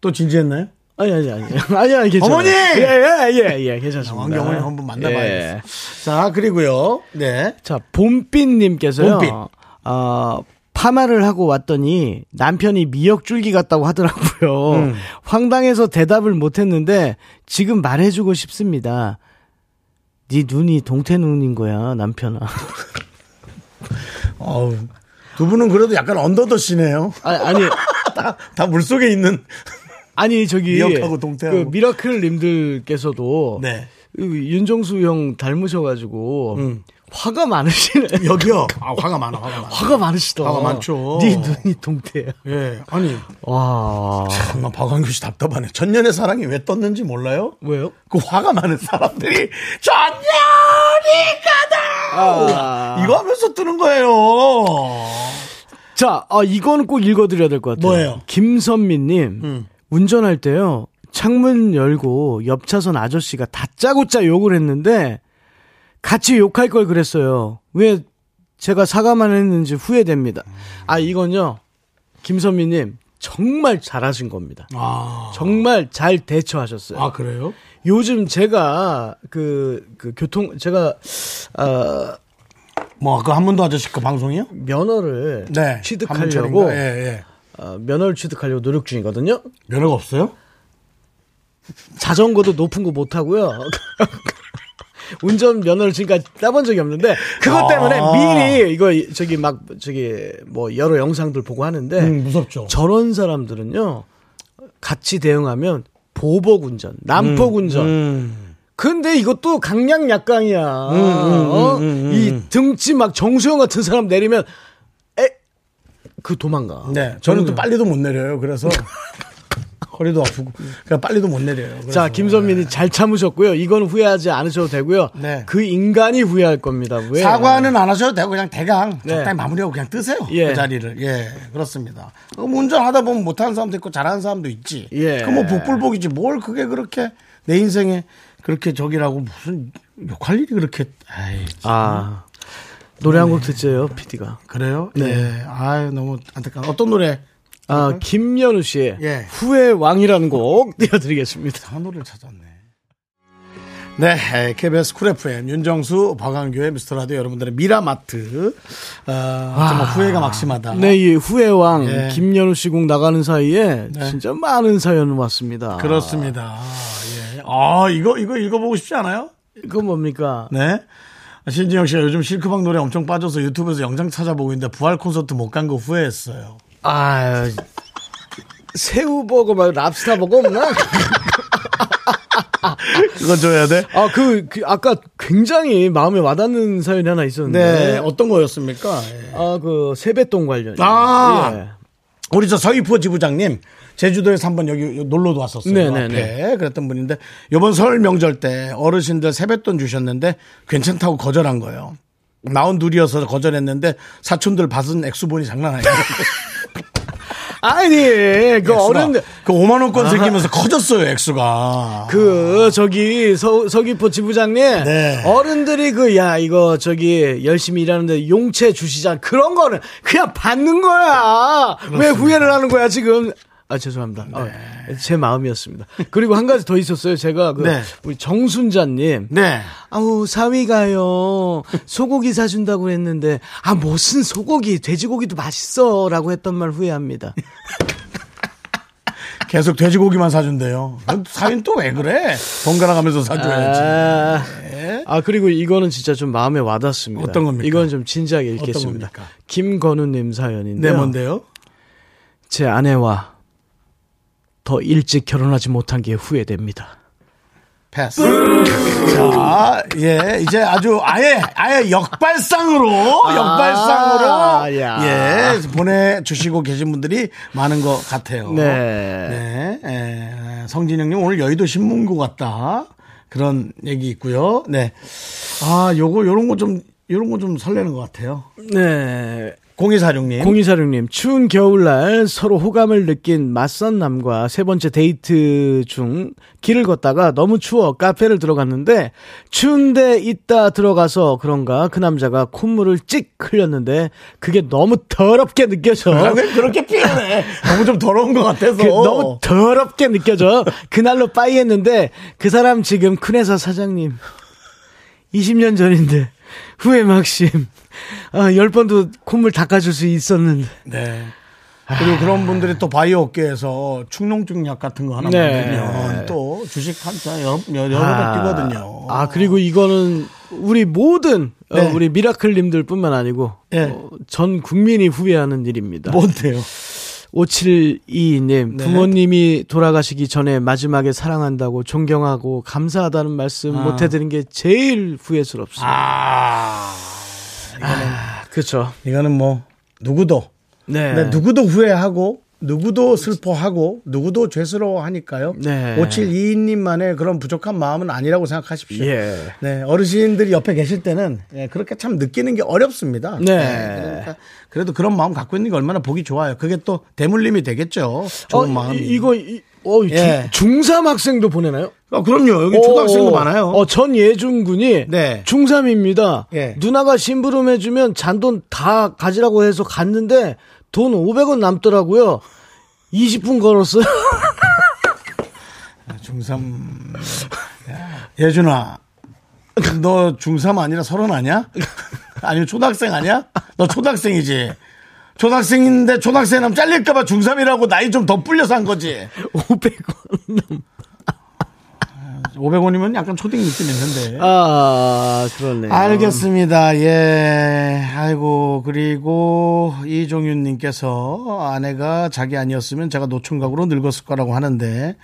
또 진지했나요? 아니, 아니, 아니. *laughs* 아니, 아니, 괜찮아요. 어머니! 예, 예, 예, 예, 괜찮습니다. 왕경원에 한번 만나봐야겠어요. 예. 자 그리고요. 네. 자, 봄빛님께서요. 봄빛. 어, 파마를 하고 왔더니 남편이 미역줄기 같다고 하더라고요. 음. *laughs* 황당해서 대답을 못했는데 지금 말해주고 싶습니다. 네 눈이 동태 눈인 거야, 남편아. *laughs* 어우, 두 분은 그래도 약간 under the sea네요. 아, 아니, *laughs* 다, 다 물속에 있는. 아니, 저기. 미역하고 동태하고. 그 미라클 님들께서도. 네. 그 윤정수 형 닮으셔가지고. 음. 화가 많으시네. *laughs* 여기요. 아, 화가 많아, 화가 많아. 화가 많으시다. 화가 많죠. 네 눈이 동태야. 예. 아니, 와. 정말 박광규 씨 답답하네. 천년의 사랑이 왜 떴는지 몰라요? 왜요? 그 화가 많은 사람들이 천년이 가도! 이거 하면서 뜨는 거예요. 자, 아, 이거는 꼭 읽어드려야 될 것 같아요. 뭐예요? 김선미님, 음. 운전할 때요, 창문 열고 옆 차선 아저씨가 다짜고짜 욕을 했는데, 같이 욕할 걸 그랬어요. 왜 제가 사과만 했는지 후회됩니다. 아, 이건요, 김선미님, 정말 잘하신 겁니다. 아, 정말 잘 대처하셨어요. 아 그래요? 요즘 제가 그, 그 교통, 제가, 어, 뭐, 아까 한문도 아저씨 그 방송이요? 면허를 네. 취득하려고? 예, 예. 어, 면허를 취득하려고 노력 중이거든요. 면허가 없어요? 자전거도 높은 거못 하고요. *laughs* 운전 면허를 지금까지 따본 적이 없는데 그것 때문에 아. 미리 이거 저기 막 저기 뭐 여러 영상들 보고 하는데 음, 무섭죠. 저런 사람들은요 같이 대응하면 보복 운전, 난폭 운전. 음. 근데 이것도 강약 약강이야. 어? 이 등치 막 정수영 같은 사람 내리면 에 그 도망가. 네. 저는 또 빨리도 못 내려요. 그래서 *laughs* 허리도 아프고. 그러니까 빨리도 못 내려요. 그래서. 자, 김선민이 잘 참으셨고요. 이건 후회하지 않으셔도 되고요. 네. 그 인간이 후회할 겁니다. 왜? 사과는 안 하셔도 되고 그냥 대강 네. 적당히 마무리하고 그냥 뜨세요. 예. 그 자리를. 예, 그렇습니다. 그럼 운전하다 보면 못하는 사람도 있고 잘하는 사람도 있지. 예. 그뭐 복불복이지. 뭘 그게 그렇게 내 인생에 그렇게 적이라고 무슨 욕할 일이 그렇게. 아이, 아. 노래 한 곡 듣죠요, PD가. 그래요? 네. 아유, 너무 안타까워. 어떤 노래? 아, 김연우 씨의 예. 후회 왕이라는 곡 *laughs* 띄워드리겠습니다. 이상한 노래를 찾았네. 네, KBS 쿨 FM 윤정수 박광규의 미스터 라디오 여러분들의 미라마트 어, 정말 후회가 막심하다. 네, 이 후회 왕 예. 김연우 씨 곡 나가는 사이에 진짜 많은 사연 왔습니다. 그렇습니다. 예. 아 이거 이거 읽어보고 싶지 않아요? 그건 뭡니까? 네. 신지영 씨가 요즘 실크박 노래 엄청 빠져서 유튜브에서 영상 찾아보고 있는데 부활 콘서트 못 간 거 후회했어요. 아, 새우버거 말고 랍스타버거 없나? *laughs* 그건 줘야 돼? 아, 그, 그, 아까 굉장히 마음에 와닿는 사연이 하나 있었는데. 네. 어떤 거였습니까? 예. 아, 그, 세뱃돈 관련. 아. 예. 우리 저 서귀포 지부장님 제주도에서 한번 여기 놀러도 왔었어요. 네네네. 앞에 그랬던 분인데 이번 설 명절 때 어르신들 세뱃돈 주셨는데 괜찮다고 거절한 거예요. 나온 둘이어서 거절했는데 사촌들 받은 액수 보니 장난 아니에요. *laughs* 아니, 그 어른, 그 5만 원권 생기면서 커졌어요 액수가. 그, 저기, 서, 서귀포 지부장님. 네. 어른들이 그, 야, 이거, 저기, 열심히 일하는데 용채 주시자. 그런 거는 그냥 받는 거야. 왜 후회를 하는 거야, 지금. 아, 죄송합니다. 어, 제 마음이었습니다. 그리고 한 가지 더 있었어요. 제가 그, 네. 우리 정순자님. 네. 아우, 사위가요. 소고기 사준다고 했는데, 아, 무슨 소고기, 돼지고기도 맛있어. 라고 했던 말 후회합니다. *laughs* 계속 돼지고기만 사준대요. 사인 또 왜 그래? 번갈아 가면서 사줘야지. 아, 아, 그리고 이거는 진짜 좀 마음에 와닿습니다. 어떤 겁니까? 이건 좀 진지하게 읽겠습니다. 김건우님 사연인데. 네, 뭔데요? 제 아내와 더 일찍 결혼하지 못한 게 후회됩니다. 패스. 자, 예, 이제 아주 아예, 아예 역발상으로, 역발상으로, 야. 예, 보내주시고 계신 분들이 많은 것 같아요. 네. 네, 예, 성진영님 오늘 여의도 신문고 같다. 그런 얘기 있고요. 네. 아, 요거, 요런 거 좀, 요런 거 좀 설레는 것 같아요. 네. 0246님. 0246님, 추운 겨울날 서로 호감을 느낀 맞선 남과 세 번째 데이트 중 길을 걷다가 너무 추워 카페를 들어갔는데 추운데 있다 들어가서 그런가 그 남자가 콧물을 찍 흘렸는데 그게 너무 더럽게 느껴져. 아, 왜 그렇게 표현해? 너무 좀 더러운 것 같아서. 그 너무 더럽게 느껴져. 그날로 빠이 했는데 그 사람 지금 큰 회사 사장님. 20년 전인데 후회 막심. 아, 열 번도 콧물 닦아줄 수 있었는데. 네. 그리고 그런 분들이 또 바이오 업계에서 축농증 약 같은 거 하나 네. 만들면 또 주식 한자 여러, 여러 배 뛰거든요. 아, 그리고 이거는 우리 모든 어, 네. 우리 미라클님들 뿐만 아니고 네. 어, 전 국민이 후회하는 일입니다. 뭔데요? 5722님, 네. 부모님이 돌아가시기 전에 마지막에 사랑한다고 존경하고 감사하다는 말씀 못 해드린 게 제일 후회스럽습니다. 아, 그렇죠. 이거는 뭐 누구도 네. 네, 누구도 후회하고 누구도 슬퍼하고 누구도 죄스러워하니까요. 네. 5722님만의 그런 부족한 마음은 아니라고 생각하십시오. 예. 네, 어르신들이 옆에 계실 때는 예, 그렇게 참 느끼는 게 어렵습니다. 네. 그러니까 그래도 그런 마음 갖고 있는 게 얼마나 보기 좋아요. 그게 또 대물림이 되겠죠. 좋은 어, 마음이. 이, 거 이, 어, 예. 중, 중3 학생도 보내나요? 아, 그럼요. 여기 초등학생도 어, 많아요. 어, 전예준 군이 네. 중3입니다. 예. 누나가 심부름 해주면 잔돈 다 가지라고 해서 갔는데 돈 500원 남더라고요. 20분 걸었어요. *laughs* 중3. 예준아, 너 중3 아니라 서른 아니야? 아니면 초등학생 아니야? 너 초등학생이지? 초등학생인데 초등학생이면 잘릴까봐 중3이라고 나이 좀 더 불려서 한 거지. 500원. 500원이면 약간 초딩 느낌 있는데. 아, 그러네. 알겠습니다. 예. 아이고, 그리고 이종윤님께서 아내가 자기 아니었으면 제가 노총각으로 늙었을 거라고 하는데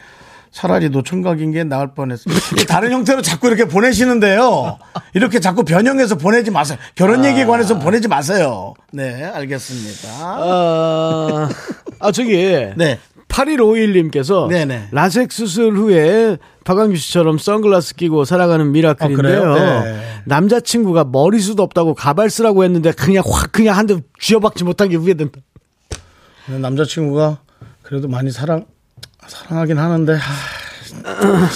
차라리 노총각인 게 나을 뻔했어요. 이 다른 형태로 자꾸 이렇게 보내시는데요. 이렇게 자꾸 변형해서 보내지 마세요. 결혼 얘기에 관해서 보내지 마세요. 네, 알겠습니다. 아, 아, 저기. 네. 8151님께서 네네. 라섹 수술 후에 박광규 씨처럼 선글라스 끼고 살아가는 미라클인데요. 어, 그래요? 네. 남자친구가 머리숱 없다고 가발 쓰라고 했는데 그냥 확 그냥 한 대 쥐어박지 못한 게 후회된다. 남자친구가 그래도 많이 사랑, 사랑하긴 하는데, 하,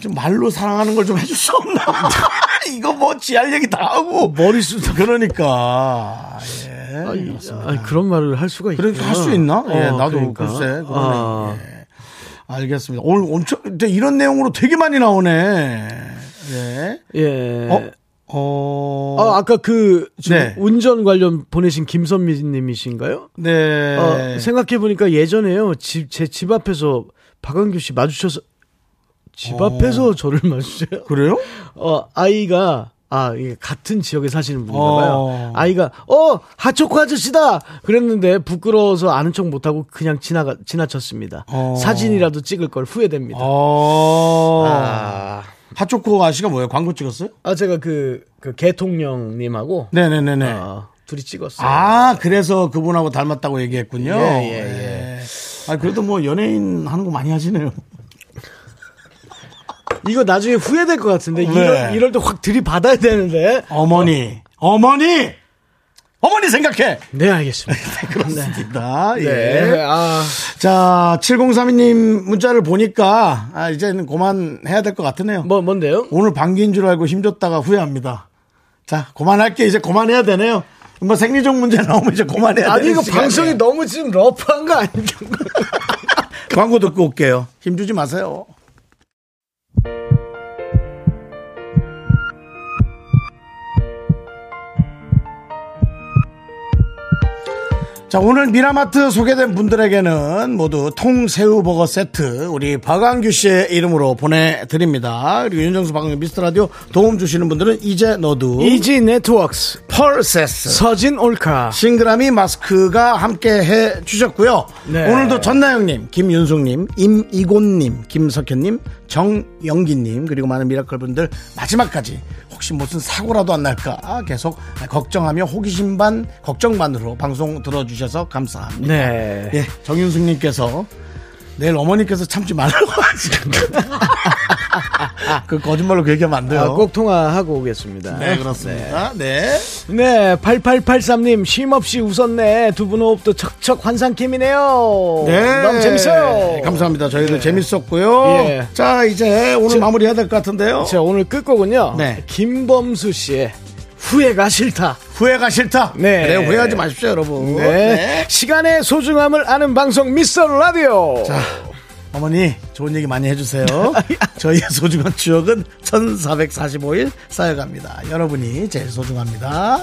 좀 말로 사랑하는 걸 좀 해줄 수 없나? *laughs* 이거 뭐 지할 얘기 다 하고. 머리숱 그러니까, 예. 아니, 그런 말을 할 수가 있구나. 그래서 할수 있나? 예, 어, 나도 그러니까. 글쎄. 아. 예. 알겠습니다. 오늘 엄청, 이런 내용으로 되게 많이 나오네. 예. 예. 어? 어. 아, 아까 그 네. 운전 관련 보내신 김선미 님이신가요? 네. 어, 생각해 보니까 예전에요. 집 제 집 앞에서 박광규 씨 마주쳐서 집 앞에서 저를 *laughs* 마주쳐요. 그래요? 어, 아이가 아, 이게 같은 지역에 사시는 분인가 봐요. 어. 아이가 어, 하초코 아저씨다. 그랬는데 부끄러워서 아는 척 못 하고 그냥 지나가 지나쳤습니다. 어. 사진이라도 찍을 걸 후회됩니다. 어. 아. 핫초코 아씨가 뭐예요? 광고 찍었어요? 아, 제가 그, 그 개통령님하고 네네네네. 어, 둘이 찍었어요. 아, 그래서 그분하고 닮았다고 얘기했군요. 예, 예, 예. 아, 그래도 뭐 연예인 하는 거 많이 하시네요. 이거 나중에 후회될 것 같은데 왜? 이럴, 이럴 때 확 들이받아야 되는데 어머니, 어머니! 어머니 생각해! 네 알겠습니다 *laughs* 그렇습니다. 예. 네. 아, 자, 7032님 문자를 보니까, 아, 이제는 그만해야 될 것 같으네요. 뭐 뭔데요? 오늘 방귀인 줄 알고 힘줬다가 후회합니다. 자, 그만할게. 이제 그만해야 되네요. 뭐 생리적 문제 나오면 이제 그만해야 아니 이거 시간이에요. 방송이 너무 지금 rough한 거 아닌가? *laughs* 광고 듣고 올게요. 힘주지 마세요. 자, 오늘 미라마트 소개된 분들에게는 모두 통새우 버거 세트 우리 박광규 씨의 이름으로 보내드립니다. 그리고 윤정수 박광규 미스터 라디오 도움 주시는 분들은 이제 너도 이지 네트워크스 펄세스 서진 올카 싱그라미 마스크가 함께 해 주셨고요. 네. 오늘도 전나영님, 김윤숙님, 임이곤님, 김석현님, 정영기님 그리고 많은 미라클 분들 마지막까지 혹시 무슨 사고라도 안 날까 계속 걱정하며 호기심 반 걱정 반으로 방송 들어주셔서 감사합니다. 네. 예, 정윤숙님께서 내일 어머니께서 참지 말라고 하시는 *laughs* *laughs* 그 거짓말로 그 얘기하면 안 돼요. 아, 꼭 통화하고 오겠습니다. 네, 그렇습니다. 네. 네, 8883님, 쉼없이 웃었네. 두 분 호흡도 척척 환상 케미네요. 네. 너무 재밌어요. 감사합니다. 저희도 재밌었고요. 예. 자, 이제 오늘 마무리 해야 될 것 같은데요. 자, 오늘 끝곡은요. 네. 김범수 씨의 후회가 싫다. 후회가 싫다. 네. 그래요, 후회하지 마십시오, 여러분. 네. 시간의 소중함을 아는 방송 미스터 라디오. 자, 어머니, 좋은 얘기 많이 해주세요. *laughs* 저희의 소중한 추억은 1445일 쌓여갑니다. 여러분이 제일 소중합니다.